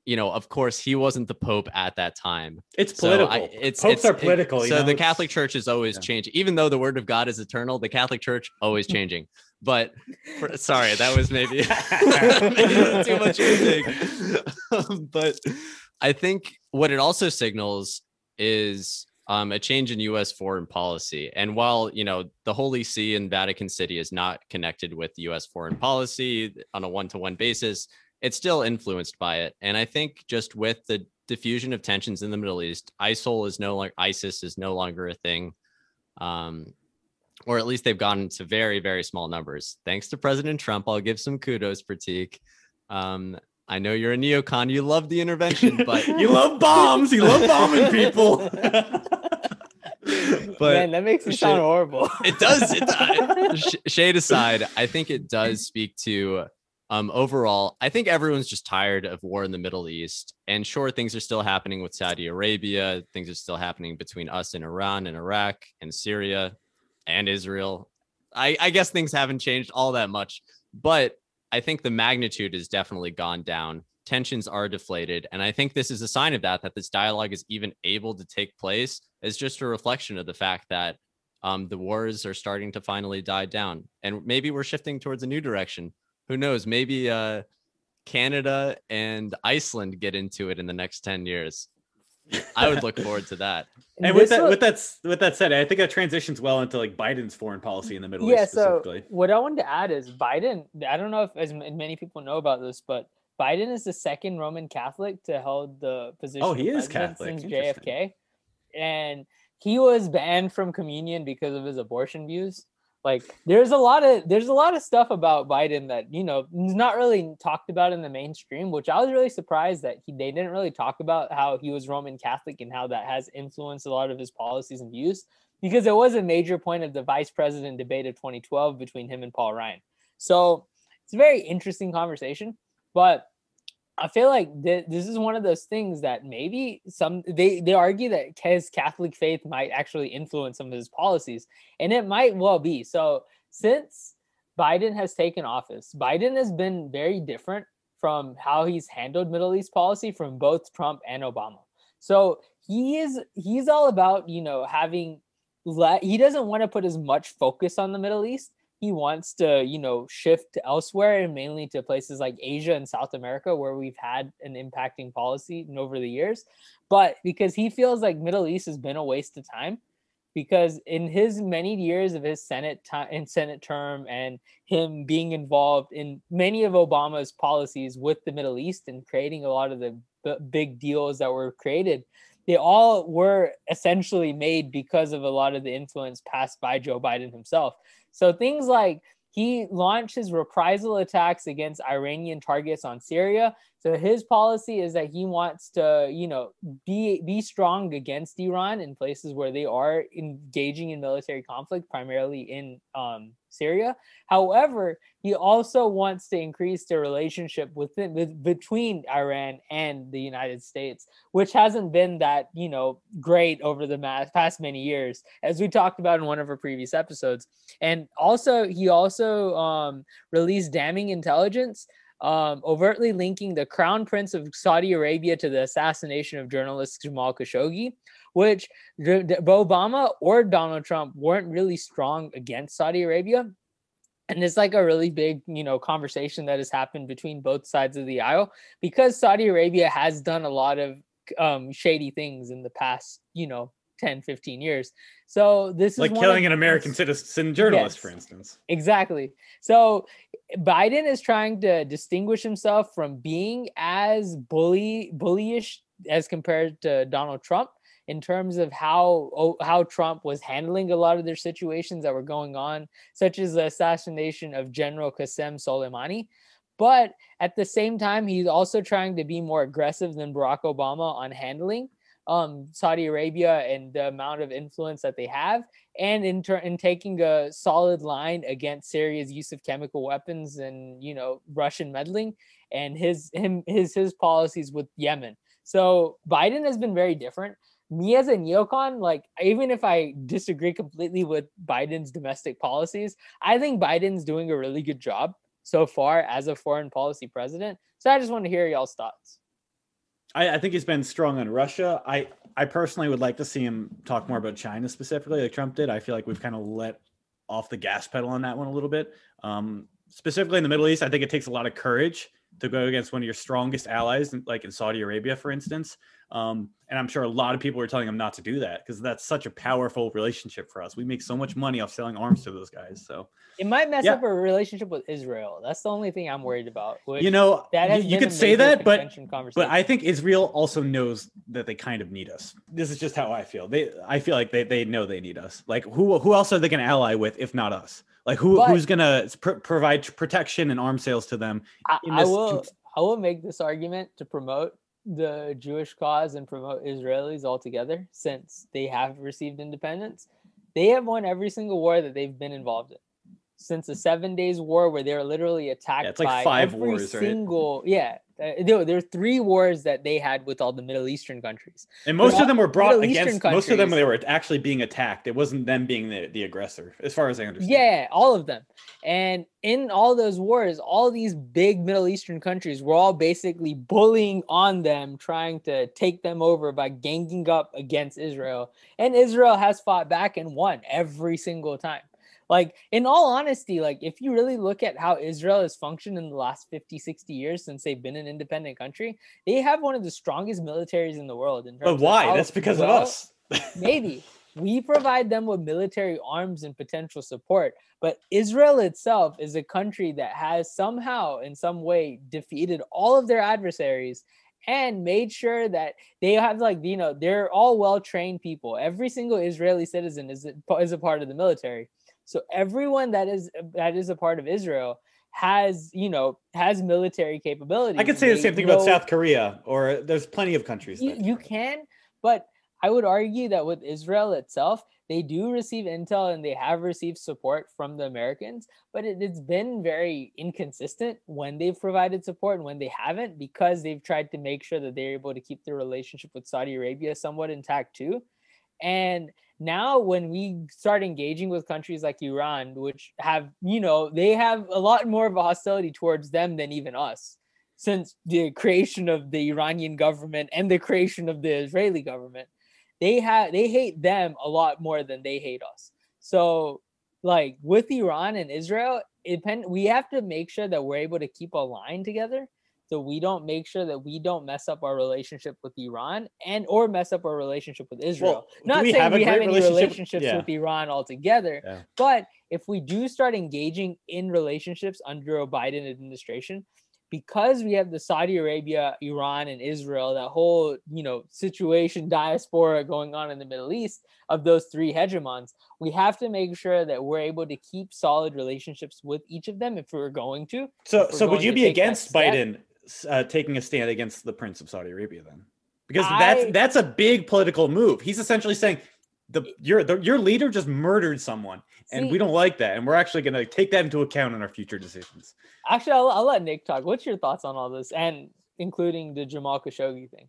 you know, of course, he wasn't the Pope at that time. It's political. So I, it's Popes it's, are political. It, so the Catholic Church is always yeah. changing, even though the Word of God is eternal. The Catholic Church always <laughs> changing. But for, <laughs> sorry, that was maybe, maybe <laughs> too much anything. but I think what it also signals is um, a change in U.S. foreign policy. And while you know the Holy See and Vatican City is not connected with U.S. foreign policy on a one-to-one basis, it's still influenced by it. And I think just with the diffusion of tensions in the Middle East, ISIL is no longer ISIS is no longer a thing. Um, or at least they've gone to very, very small numbers. Thanks to President Trump, I'll give some kudos, Prateek. Um, I know you're a neocon. You love the intervention, but <laughs> you love bombs. You love bombing people. <laughs> <laughs> but Man, that makes me shade, sound horrible. <laughs> it does. It does. <laughs> shade aside, I think it does speak to um, overall. I think everyone's just tired of war in the Middle East. And sure, things are still happening with Saudi Arabia. Things are still happening between us and Iran and Iraq and Syria and Israel. I, I guess things haven't changed all that much, but I think the magnitude has definitely gone down. Tensions are deflated. And I think this is a sign of that, that this dialogue is even able to take place is just a reflection of the fact that um, the wars are starting to finally die down. And maybe we're shifting towards a new direction. Who knows? Maybe uh, Canada and Iceland get into it in the next 10 years. I would look forward to that. <laughs> And with that, with that, with that said, I think that transitions well into like Biden's foreign policy in the Middle yeah, East. So what I wanted to add is Biden. I don't know if as many people know about this, but Biden is the second Roman Catholic to hold the position. Oh, he is Catholic since JFK, and he was banned from communion because of his abortion views like there's a lot of there's a lot of stuff about Biden that you know is not really talked about in the mainstream, which I was really surprised that he they didn't really talk about how he was Roman Catholic and how that has influenced a lot of his policies and views because it was a major point of the vice president debate of 2012 between him and Paul Ryan. So it's a very interesting conversation, but I feel like th- this is one of those things that maybe some they they argue that his Catholic faith might actually influence some of his policies, and it might well be. So since Biden has taken office, Biden has been very different from how he's handled Middle East policy from both Trump and Obama. So he is he's all about you know having let he doesn't want to put as much focus on the Middle East he wants to, you know, shift elsewhere and mainly to places like Asia and South America where we've had an impacting policy over the years. But because he feels like Middle East has been a waste of time because in his many years of his Senate time in Senate term and him being involved in many of Obama's policies with the Middle East and creating a lot of the b- big deals that were created, they all were essentially made because of a lot of the influence passed by Joe Biden himself. So things like he launched his reprisal attacks against Iranian targets on Syria. So his policy is that he wants to, you know, be be strong against Iran in places where they are engaging in military conflict, primarily in um, Syria. However, he also wants to increase the relationship within with, between Iran and the United States, which hasn't been that you know great over the past many years, as we talked about in one of our previous episodes. And also, he also um, released damning intelligence um, overtly linking the crown prince of Saudi Arabia to the assassination of journalist Jamal Khashoggi, which Obama or Donald Trump weren't really strong against Saudi Arabia. And it's like a really big, you know, conversation that has happened between both sides of the aisle because Saudi Arabia has done a lot of um, shady things in the past, you know, 10, 15 years. So this is like killing an American citizen journalist, yes, for instance. Exactly. So Biden is trying to distinguish himself from being as bully bullyish as compared to Donald Trump in terms of how how Trump was handling a lot of their situations that were going on, such as the assassination of General Qasem Soleimani. But at the same time, he's also trying to be more aggressive than Barack Obama on handling um, Saudi Arabia and the amount of influence that they have, and in in taking a solid line against Syria's use of chemical weapons and you know Russian meddling, and his him his his policies with Yemen. So Biden has been very different. Me as a neocon, like even if I disagree completely with Biden's domestic policies, I think Biden's doing a really good job so far as a foreign policy president. So I just want to hear y'all's thoughts. I, I, think he's been strong on Russia. I I personally would like to see him talk more about China specifically, like Trump did. I feel like we've kind of let off the gas pedal on that one a little bit. Um, specifically in the Middle East, I think it takes a lot of courage to go against one of your strongest allies, like in Saudi Arabia, for instance. Um, and I'm sure a lot of people are telling him not to do that because that's such a powerful relationship for us. We make so much money off selling arms to those guys. So it might mess yeah. up our relationship with Israel. That's the only thing I'm worried about. You know, that you, you could say that, but but I think Israel also knows that they kind of need us. This is just how I feel. They I feel like they, they know they need us. Like who who else are they going to ally with if not us? Like who but, who's going to pr- provide protection and arm sales to them? I, I will I will make this argument to promote the Jewish cause and promote Israelis altogether since they have received independence. They have won every single war that they've been involved in since the Seven Days War, where they were literally attacked yeah, it's like by five every wars, single. Right? Yeah, Uh, there, there are three wars that they had with all the Middle Eastern countries, and most of them were brought Middle against. Most of them they were actually being attacked. It wasn't them being the, the aggressor, as far as I understand. Yeah, all of them. And in all those wars, all these big Middle Eastern countries were all basically bullying on them, trying to take them over by ganging up against Israel. And Israel has fought back and won every single time. Like, in all honesty, like if you really look at how Israel has functioned in the last 50, 60 years since they've been an independent country, they have one of the strongest militaries in the world. In but why? That's because well, of us. <laughs> maybe. We provide them with military arms and potential support. But Israel itself is a country that has somehow, in some way, defeated all of their adversaries and made sure that they have like you know they're all well trained people every single israeli citizen is a, is a part of the military so everyone that is that is a part of Israel has you know has military capability. I could say the same thing know, about South Korea, or there's plenty of countries. You, you can, but I would argue that with Israel itself, they do receive intel and they have received support from the Americans, but it, has been very inconsistent when they've provided support and when they haven't because they've tried to make sure that they're able to keep their relationship with Saudi Arabia somewhat intact too. And now when we start engaging with countries like Iran, which have, you know, they have a lot more of a hostility towards them than even us since the creation of the Iranian government and the creation of the Israeli government. They have they hate them a lot more than they hate us. So like with Iran and Israel, it we have to make sure that we're able to keep a line together so we don't make sure that we don't mess up our relationship with Iran and or mess up our relationship with Israel. Well, Not we saying have we have any relationship- relationships yeah. with Iran altogether, Yeah. but if we do start engaging in relationships under a Biden administration, because we have the Saudi Arabia, Iran, and Israel, that whole you know situation diaspora going on in the Middle East of those three hegemons, we have to make sure that we're able to keep solid relationships with each of them if we're going to. So, so would you be against. Biden uh, taking a stand against the Prince of Saudi Arabia then? Because I- that's that's a big political move. He's essentially saying the your the, your leader just murdered someone, and See- we don't like that, and we're actually going to take that into account in our future decisions. Actually, I'll, I'll let Nick talk. What's your thoughts on all this, and including the Jamal Khashoggi thing?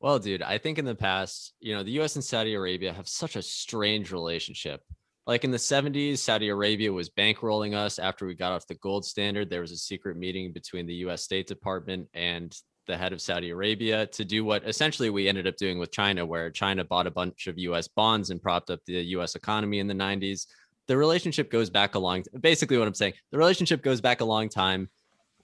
Well, dude, I think in the past, you know, the US and Saudi Arabia have such a strange relationship. Like in the 70s, Saudi Arabia was bankrolling us after we got off the gold standard. There was a secret meeting between the US State Department and the head of Saudi Arabia to do what essentially we ended up doing with China, where China bought a bunch of US bonds and propped up the US economy in the 90s. The relationship goes back a long basically what I'm saying. The relationship goes back a long time.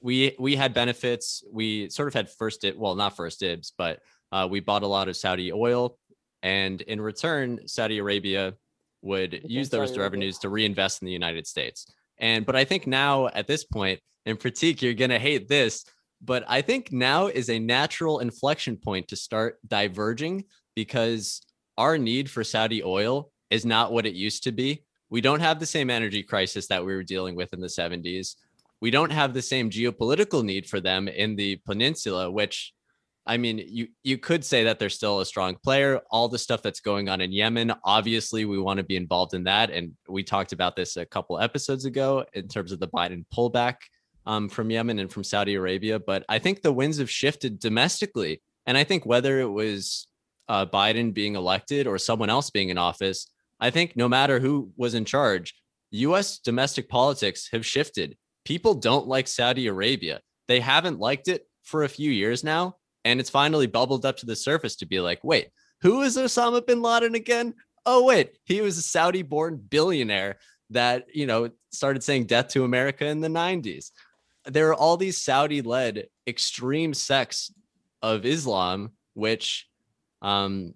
We we had benefits. We sort of had first dib, well, not first dibs, but uh, we bought a lot of Saudi oil, and in return, Saudi Arabia would use those revenues to reinvest in the United States. And but I think now at this point, in Prateek, you're gonna hate this, but I think now is a natural inflection point to start diverging because our need for Saudi oil is not what it used to be. We don't have the same energy crisis that we were dealing with in the 70s. We don't have the same geopolitical need for them in the peninsula, which I mean, you you could say that they're still a strong player. All the stuff that's going on in Yemen, obviously, we want to be involved in that, and we talked about this a couple episodes ago in terms of the Biden pullback um, from Yemen and from Saudi Arabia. But I think the winds have shifted domestically, and I think whether it was uh, Biden being elected or someone else being in office, I think no matter who was in charge, U.S. domestic politics have shifted. People don't like Saudi Arabia. They haven't liked it for a few years now. And it's finally bubbled up to the surface to be like, wait, who is Osama bin Laden again? Oh, wait, he was a Saudi born billionaire that, you know, started saying death to America in the 90s. There are all these Saudi led extreme sects of Islam, which, um,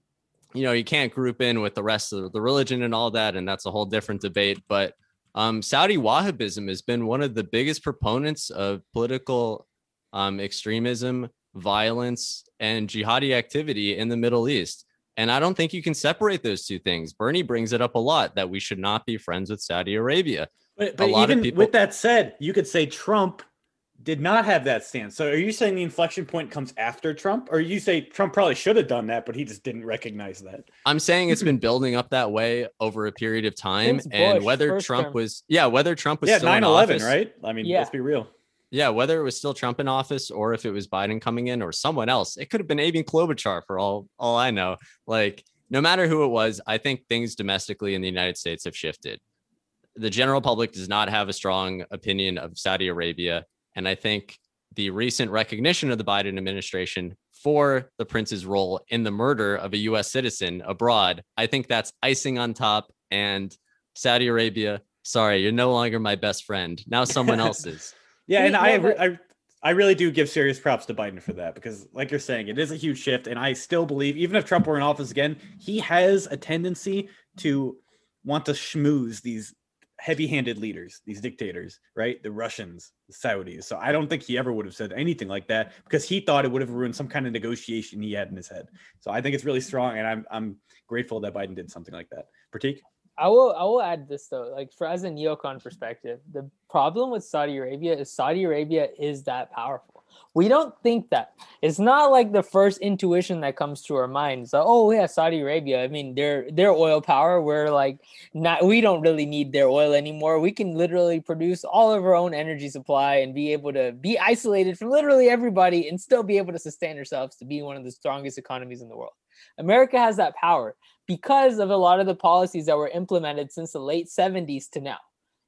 you know, you can't group in with the rest of the religion and all that. And that's a whole different debate. But um, Saudi Wahhabism has been one of the biggest proponents of political um, extremism, violence, and jihadi activity in the Middle East. And I don't think you can separate those two things. Bernie brings it up a lot that we should not be friends with Saudi Arabia. But, but lot of even people- with that said, you could say Trump did not have that stance. So are you saying the inflection point comes after Trump, or you say Trump probably should have done that, but he just didn't recognize that? I'm saying it's been <clears throat> building up that way over a period of time. Since And whether Trump term. was, yeah, whether Trump was yeah, still in 9-11, office, right? I mean, Yeah. let's be real. Yeah, whether it was still Trump in office or if it was Biden coming in or someone else, it could have been Amy Klobuchar for all all I know. Like, no matter who it was, I think things domestically in the United States have shifted. The general public does not have a strong opinion of Saudi Arabia, and I think the recent recognition of the Biden administration for the prince's role in the murder of a U.S. citizen abroad, I think that's icing on top. And Saudi Arabia, sorry, you're no longer my best friend. Now someone <laughs> else is. Yeah, and I, no, but- I I really do give serious props to Biden for that because, like you're saying, it is a huge shift, and I still believe, even if Trump were in office again, he has a tendency to want to schmooze these heavy-handed leaders, these dictators, right? The Russians, the Saudis. So I don't think he ever would have said anything like that because he thought it would have ruined some kind of negotiation he had in his head. So I think it's really strong, and I'm I'm grateful that Biden did something like that. Prateek? I will I will add this though, like for as a neocon perspective, the problem with Saudi Arabia is Saudi Arabia is that powerful. We don't think that. It's not like the first intuition that comes to our minds. Like, oh yeah, Saudi Arabia. I mean, their their oil power. We're like not. We don't really need their oil anymore. We can literally produce all of our own energy supply and be able to be isolated from literally everybody and still be able to sustain ourselves to be one of the strongest economies in the world. America has that power because of a lot of the policies that were implemented since the late 70s to now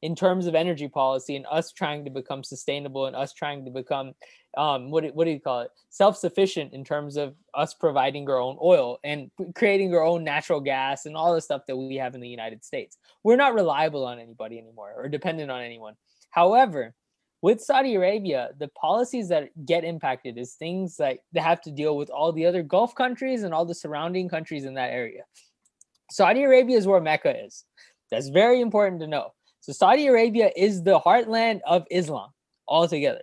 in terms of energy policy and us trying to become sustainable and us trying to become um what what do you call it self-sufficient in terms of us providing our own oil and creating our own natural gas and all the stuff that we have in the United States. We're not reliable on anybody anymore or dependent on anyone. However, with Saudi Arabia, the policies that get impacted is things like they have to deal with all the other Gulf countries and all the surrounding countries in that area. Saudi Arabia is where Mecca is. That's very important to know. So Saudi Arabia is the heartland of Islam altogether.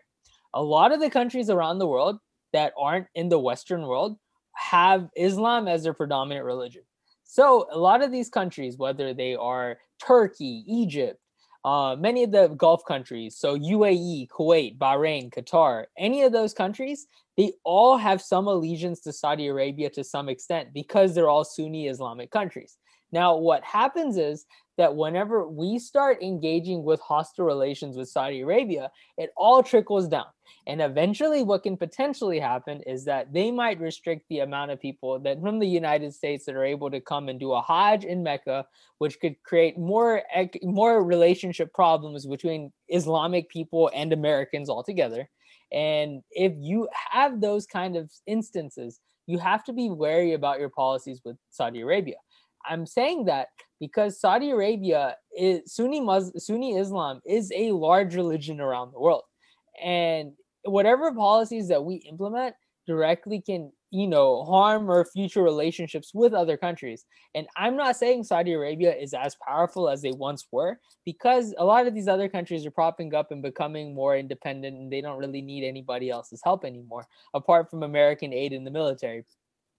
A lot of the countries around the world that aren't in the Western world have Islam as their predominant religion. So a lot of these countries, whether they are Turkey, Egypt, uh, many of the Gulf countries, so UAE, Kuwait, Bahrain, Qatar, any of those countries, they all have some allegiance to Saudi Arabia to some extent because they're all Sunni Islamic countries. Now, what happens is that whenever we start engaging with hostile relations with Saudi Arabia, it all trickles down. And eventually, what can potentially happen is that they might restrict the amount of people that from the United States that are able to come and do a Hajj in Mecca, which could create more more relationship problems between Islamic people and Americans altogether. And if you have those kind of instances, you have to be wary about your policies with Saudi Arabia. I'm saying that because Saudi Arabia is Sunni Mus- Sunni Islam is a large religion around the world, and whatever policies that we implement directly can you know harm our future relationships with other countries. And i'm not saying saudi arabia is as powerful as they once were because a lot of these other countries are propping up and becoming more independent and they don't really need anybody else's help anymore apart from american aid in the military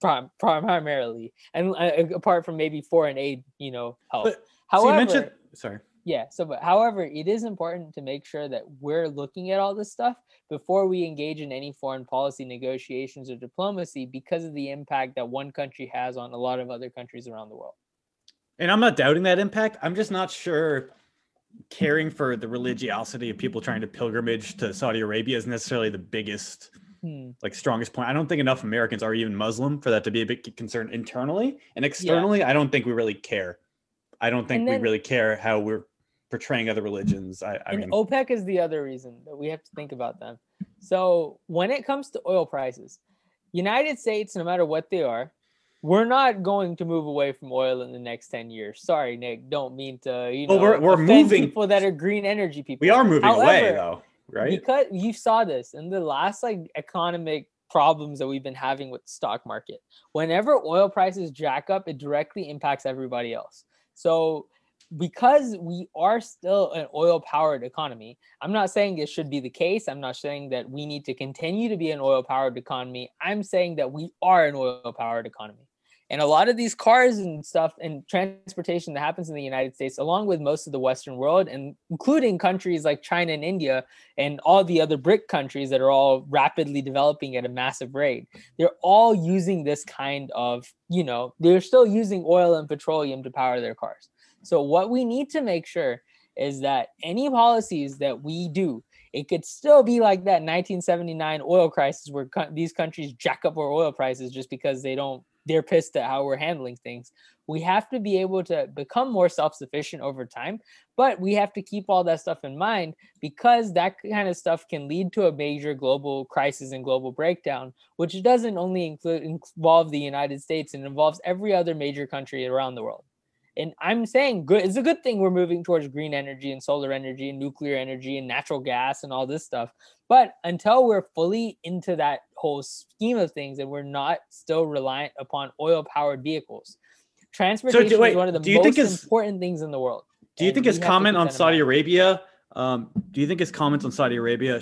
prim- primarily and uh, apart from maybe foreign aid you know help But- however so you mentioned sorry. yeah. So, but however, it is important to make sure that we're looking at all this stuff before we engage in any foreign policy negotiations or diplomacy because of the impact that one country has on a lot of other countries around the world. And I'm not doubting that impact. I'm just not sure caring for the religiosity of people trying to pilgrimage to Saudi Arabia is necessarily the biggest, Hmm. like strongest point. I don't think enough Americans are even Muslim for that to be a big concern internally. And externally, I don't think we really care. I don't think then- we really care how we're portraying other religions. I, I mean, OPEC is the other reason that we have to think about them. So when it comes to oil prices, United States, no matter what they are, we're not going to move away from oil in the next 10 years. Sorry, Nick. Don't mean to, you know, Well, we're- we're moving- people that are green energy people. we are moving away though, right? because you saw this in the last like economic problems that we've been having with the stock market. Whenever oil prices jack up it directly impacts everybody else. So because we are still an oil powered economy i'm not saying this should be the case. I'm not saying that we need to continue to be an oil powered economy. I'm saying that we are an oil powered economy and a lot of these cars and stuff and transportation that happens in the United States, along with most of the Western world, and including countries like China and India and all the other BRIC countries that are all rapidly developing at a massive rate, they're all using this kind of, you know, they're still using oil and petroleum to power their cars. So, what we need to make sure is that any policies that we do, it could still be like that 1979 oil crisis where co- these countries jack up our oil prices just because they don't they're pissed at how we're handling things. We have to be able to become more self sufficient over time, but we have to keep all that stuff in mind because that kind of stuff can lead to a major global crisis and global breakdown, which doesn't only include involve the United States and involves every other major country around the world. And I'm saying good it's a good thing we're moving towards green energy and solar energy and nuclear energy and natural gas and all this stuff. But until we're fully into that whole scheme of things and we're not still reliant upon oil powered vehicles, transportation wait, is one of the most important things in the world. Do you think his comment on Saudi. Arabia? Um, do you think his comments on Saudi Arabia,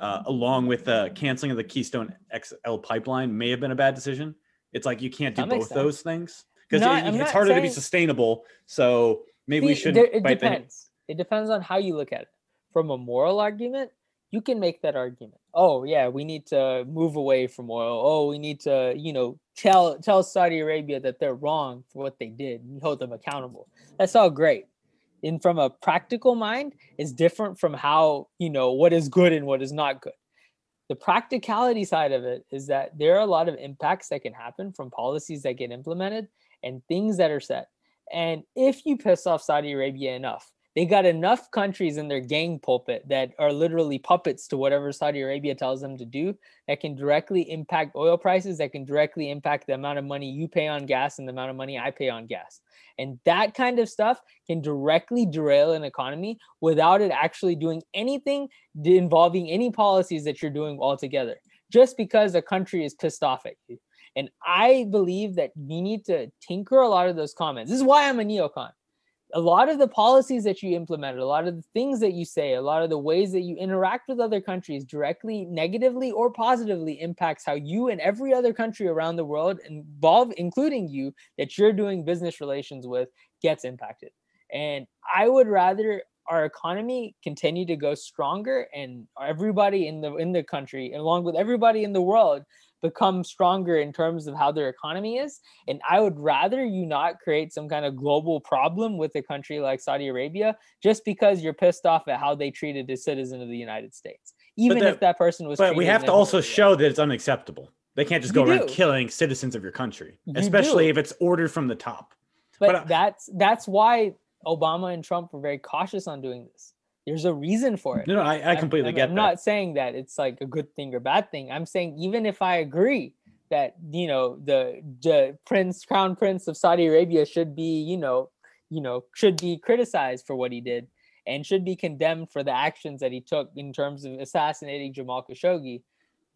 uh, along with the canceling of the Keystone XL pipeline, may have been a bad decision? It's like you can't do both those things because it- it's harder to be sustainable. So maybe we See, should. there- it bite the- depends. It depends on how you look at it. From a moral argument, you can make that argument. Oh yeah, we need to move away from oil. Oh, we need to, you know, tell tell Saudi Arabia that they're wrong for what they did and hold them accountable. That's all great. And from a practical mind, it's different from how, you know, what is good and what is not good. The practicality side of it is that there are a lot of impacts that can happen from policies that get implemented and things that are set. And if you piss off Saudi Arabia enough, They got enough countries in their gang pulpit that are literally puppets to whatever Saudi Arabia tells them to do that can directly impact oil prices, that can directly impact the amount of money you pay on gas and the amount of money I pay on gas. And that kind of stuff can directly derail an economy without it actually doing anything involving any policies that you're doing altogether, just because a country is pissed off at you. And I believe that we need to tinker a lot of those comments. This is why I'm a neocon a lot of the policies that you implemented, a lot of the things that you say, a lot of the ways that you interact with other countries directly, negatively, or positively impacts how you and every other country around the world involve, including you, that you're doing business relations with, gets impacted. And I would rather our economy continue to go stronger and everybody in the in the country along with everybody in the world become stronger in terms of how their economy is. And I would rather you not create some kind of global problem with a country like Saudi Arabia just because you're pissed off at how they treated a citizen of the United States, even if that person was. But we have to also show that it's unacceptable. They can't just go you around do. killing citizens of your country, you especially do. if it's ordered from the top. But, but uh, that's that's why Obama and Trump were very cautious on doing this there's a reason for it. No, no, I, I completely I'm, get. I'm that. not saying that it's like a good thing or bad thing. I'm saying even if I agree that you know the the prince, crown prince of Saudi Arabia should be you know you know should be criticized for what he did and should be condemned for the actions that he took in terms of assassinating Jamal Khashoggi,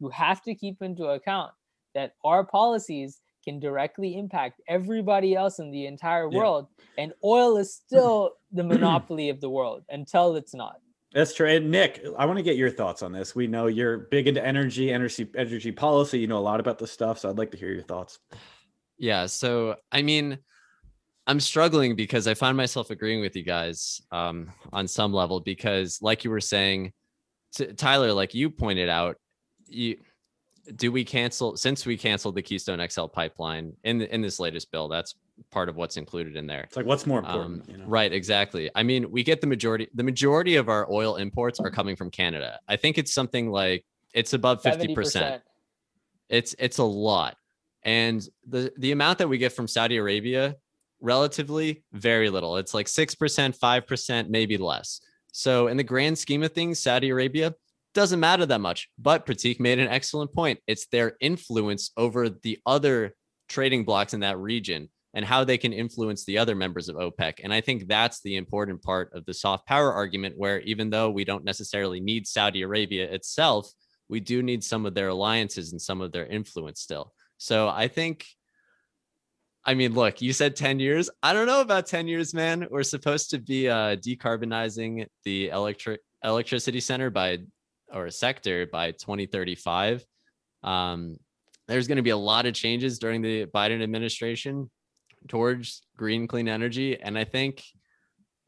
you have to keep into account that our policies can directly impact everybody else in the entire world. Yeah. And oil is <clears throat> still the monopoly of the world until it's not. That's true. And Nick, I want to get your thoughts on this. We know you're big into energy, energy, energy policy. You know a lot about this stuff, so I'd like to hear your thoughts. Yeah. So, I mean, I'm struggling because I find myself agreeing with you guys um, on some level because, like you were saying, to, Tyler, like you pointed out, you do we cancel since we canceled the Keystone XL pipeline in in this latest bill? That's part of what's included in there. It's like what's more important, um, you know? right? Exactly. I mean, we get the majority. The majority of our oil imports are coming from Canada. I think it's something like it's above fifty percent. It's it's a lot, and the the amount that we get from Saudi Arabia, relatively very little. It's like six percent, five percent, maybe less. So in the grand scheme of things, Saudi Arabia doesn't matter that much. But Prateek made an excellent point. It's their influence over the other trading blocks in that region and how they can influence the other members of OPEC. And I think that's the important part of the soft power argument, where even though we don't necessarily need Saudi Arabia itself, we do need some of their alliances and some of their influence still. So I think, I mean, look, you said 10 years. I don't know about 10 years, man. We're supposed to be uh, decarbonizing the electric electricity center by or a sector by 2035. Um, there's going to be a lot of changes during the Biden administration towards green, clean energy. And I think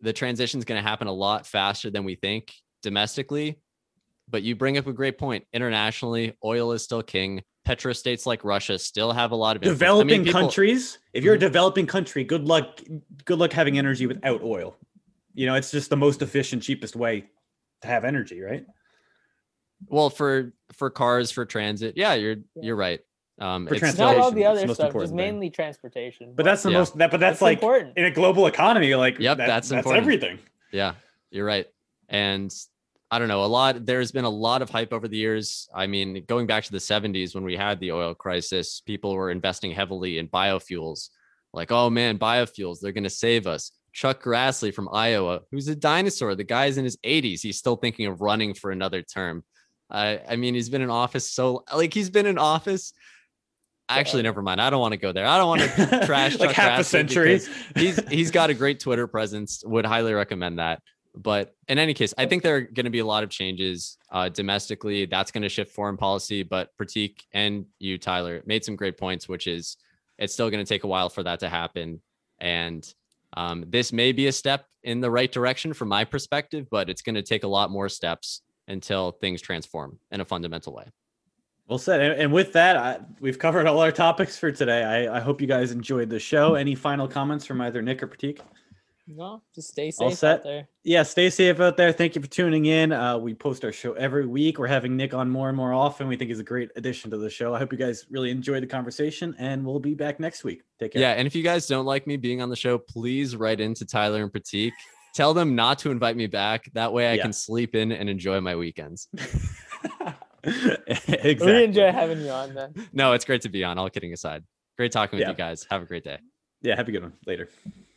the transition is going to happen a lot faster than we think domestically. But you bring up a great point. Internationally, oil is still king. Petrostates like Russia still have a lot of developing I mean, people, countries. If you're mm-hmm. a developing country, good luck. Good luck having energy without oil. You know, it's just the most efficient, cheapest way to have energy, right? Well, for for cars for transit, yeah, you're yeah. you're right. Um, for it's not all the other stuff. It's mainly thing. transportation. But, but, that's the yeah. most. That, but that's, that's like important. in a global economy. Like, yep, that, that's that's everything. Yeah, you're right. And I don't know. A lot. There's been a lot of hype over the years. I mean, going back to the 70s when we had the oil crisis, people were investing heavily in biofuels. Like, oh man, biofuels, they're going to save us. Chuck Grassley from Iowa, who's a dinosaur. The guy's in his 80s. He's still thinking of running for another term. I I mean, he's been in office so like he's been in office. Actually, never mind. I don't want to go there. I don't want to <laughs> trash like half a century. he's he's got a great Twitter presence. Would highly recommend that. But in any case, I think there are going to be a lot of changes uh, domestically. That's going to shift foreign policy. But Prateek and you, Tyler, made some great points, which is it's still going to take a while for that to happen. And um, this may be a step in the right direction from my perspective, but it's going to take a lot more steps until things transform in a fundamental way. Well said. And, with that, I, we've covered all our topics for today. I, I, hope you guys enjoyed the show. Any final comments from either Nick or Prateek? No, just stay safe all set. out there. Yeah, stay safe out there. Thank you for tuning in. Uh, we post our show every week. We're having Nick on more and more often. We think he's a great addition to the show. I hope you guys really enjoyed the conversation, and we'll be back next week. Take care. Yeah, and if you guys don't like me being on the show, please write into Tyler and Prateek tell them not to invite me back. That way I Yeah. can sleep in and enjoy my weekends. exactly. <laughs> <laughs> We enjoy having you on, man. No, it's great to be on. All kidding aside. Great talking with Yeah. you guys. Have a great day. Yeah, have a good one later.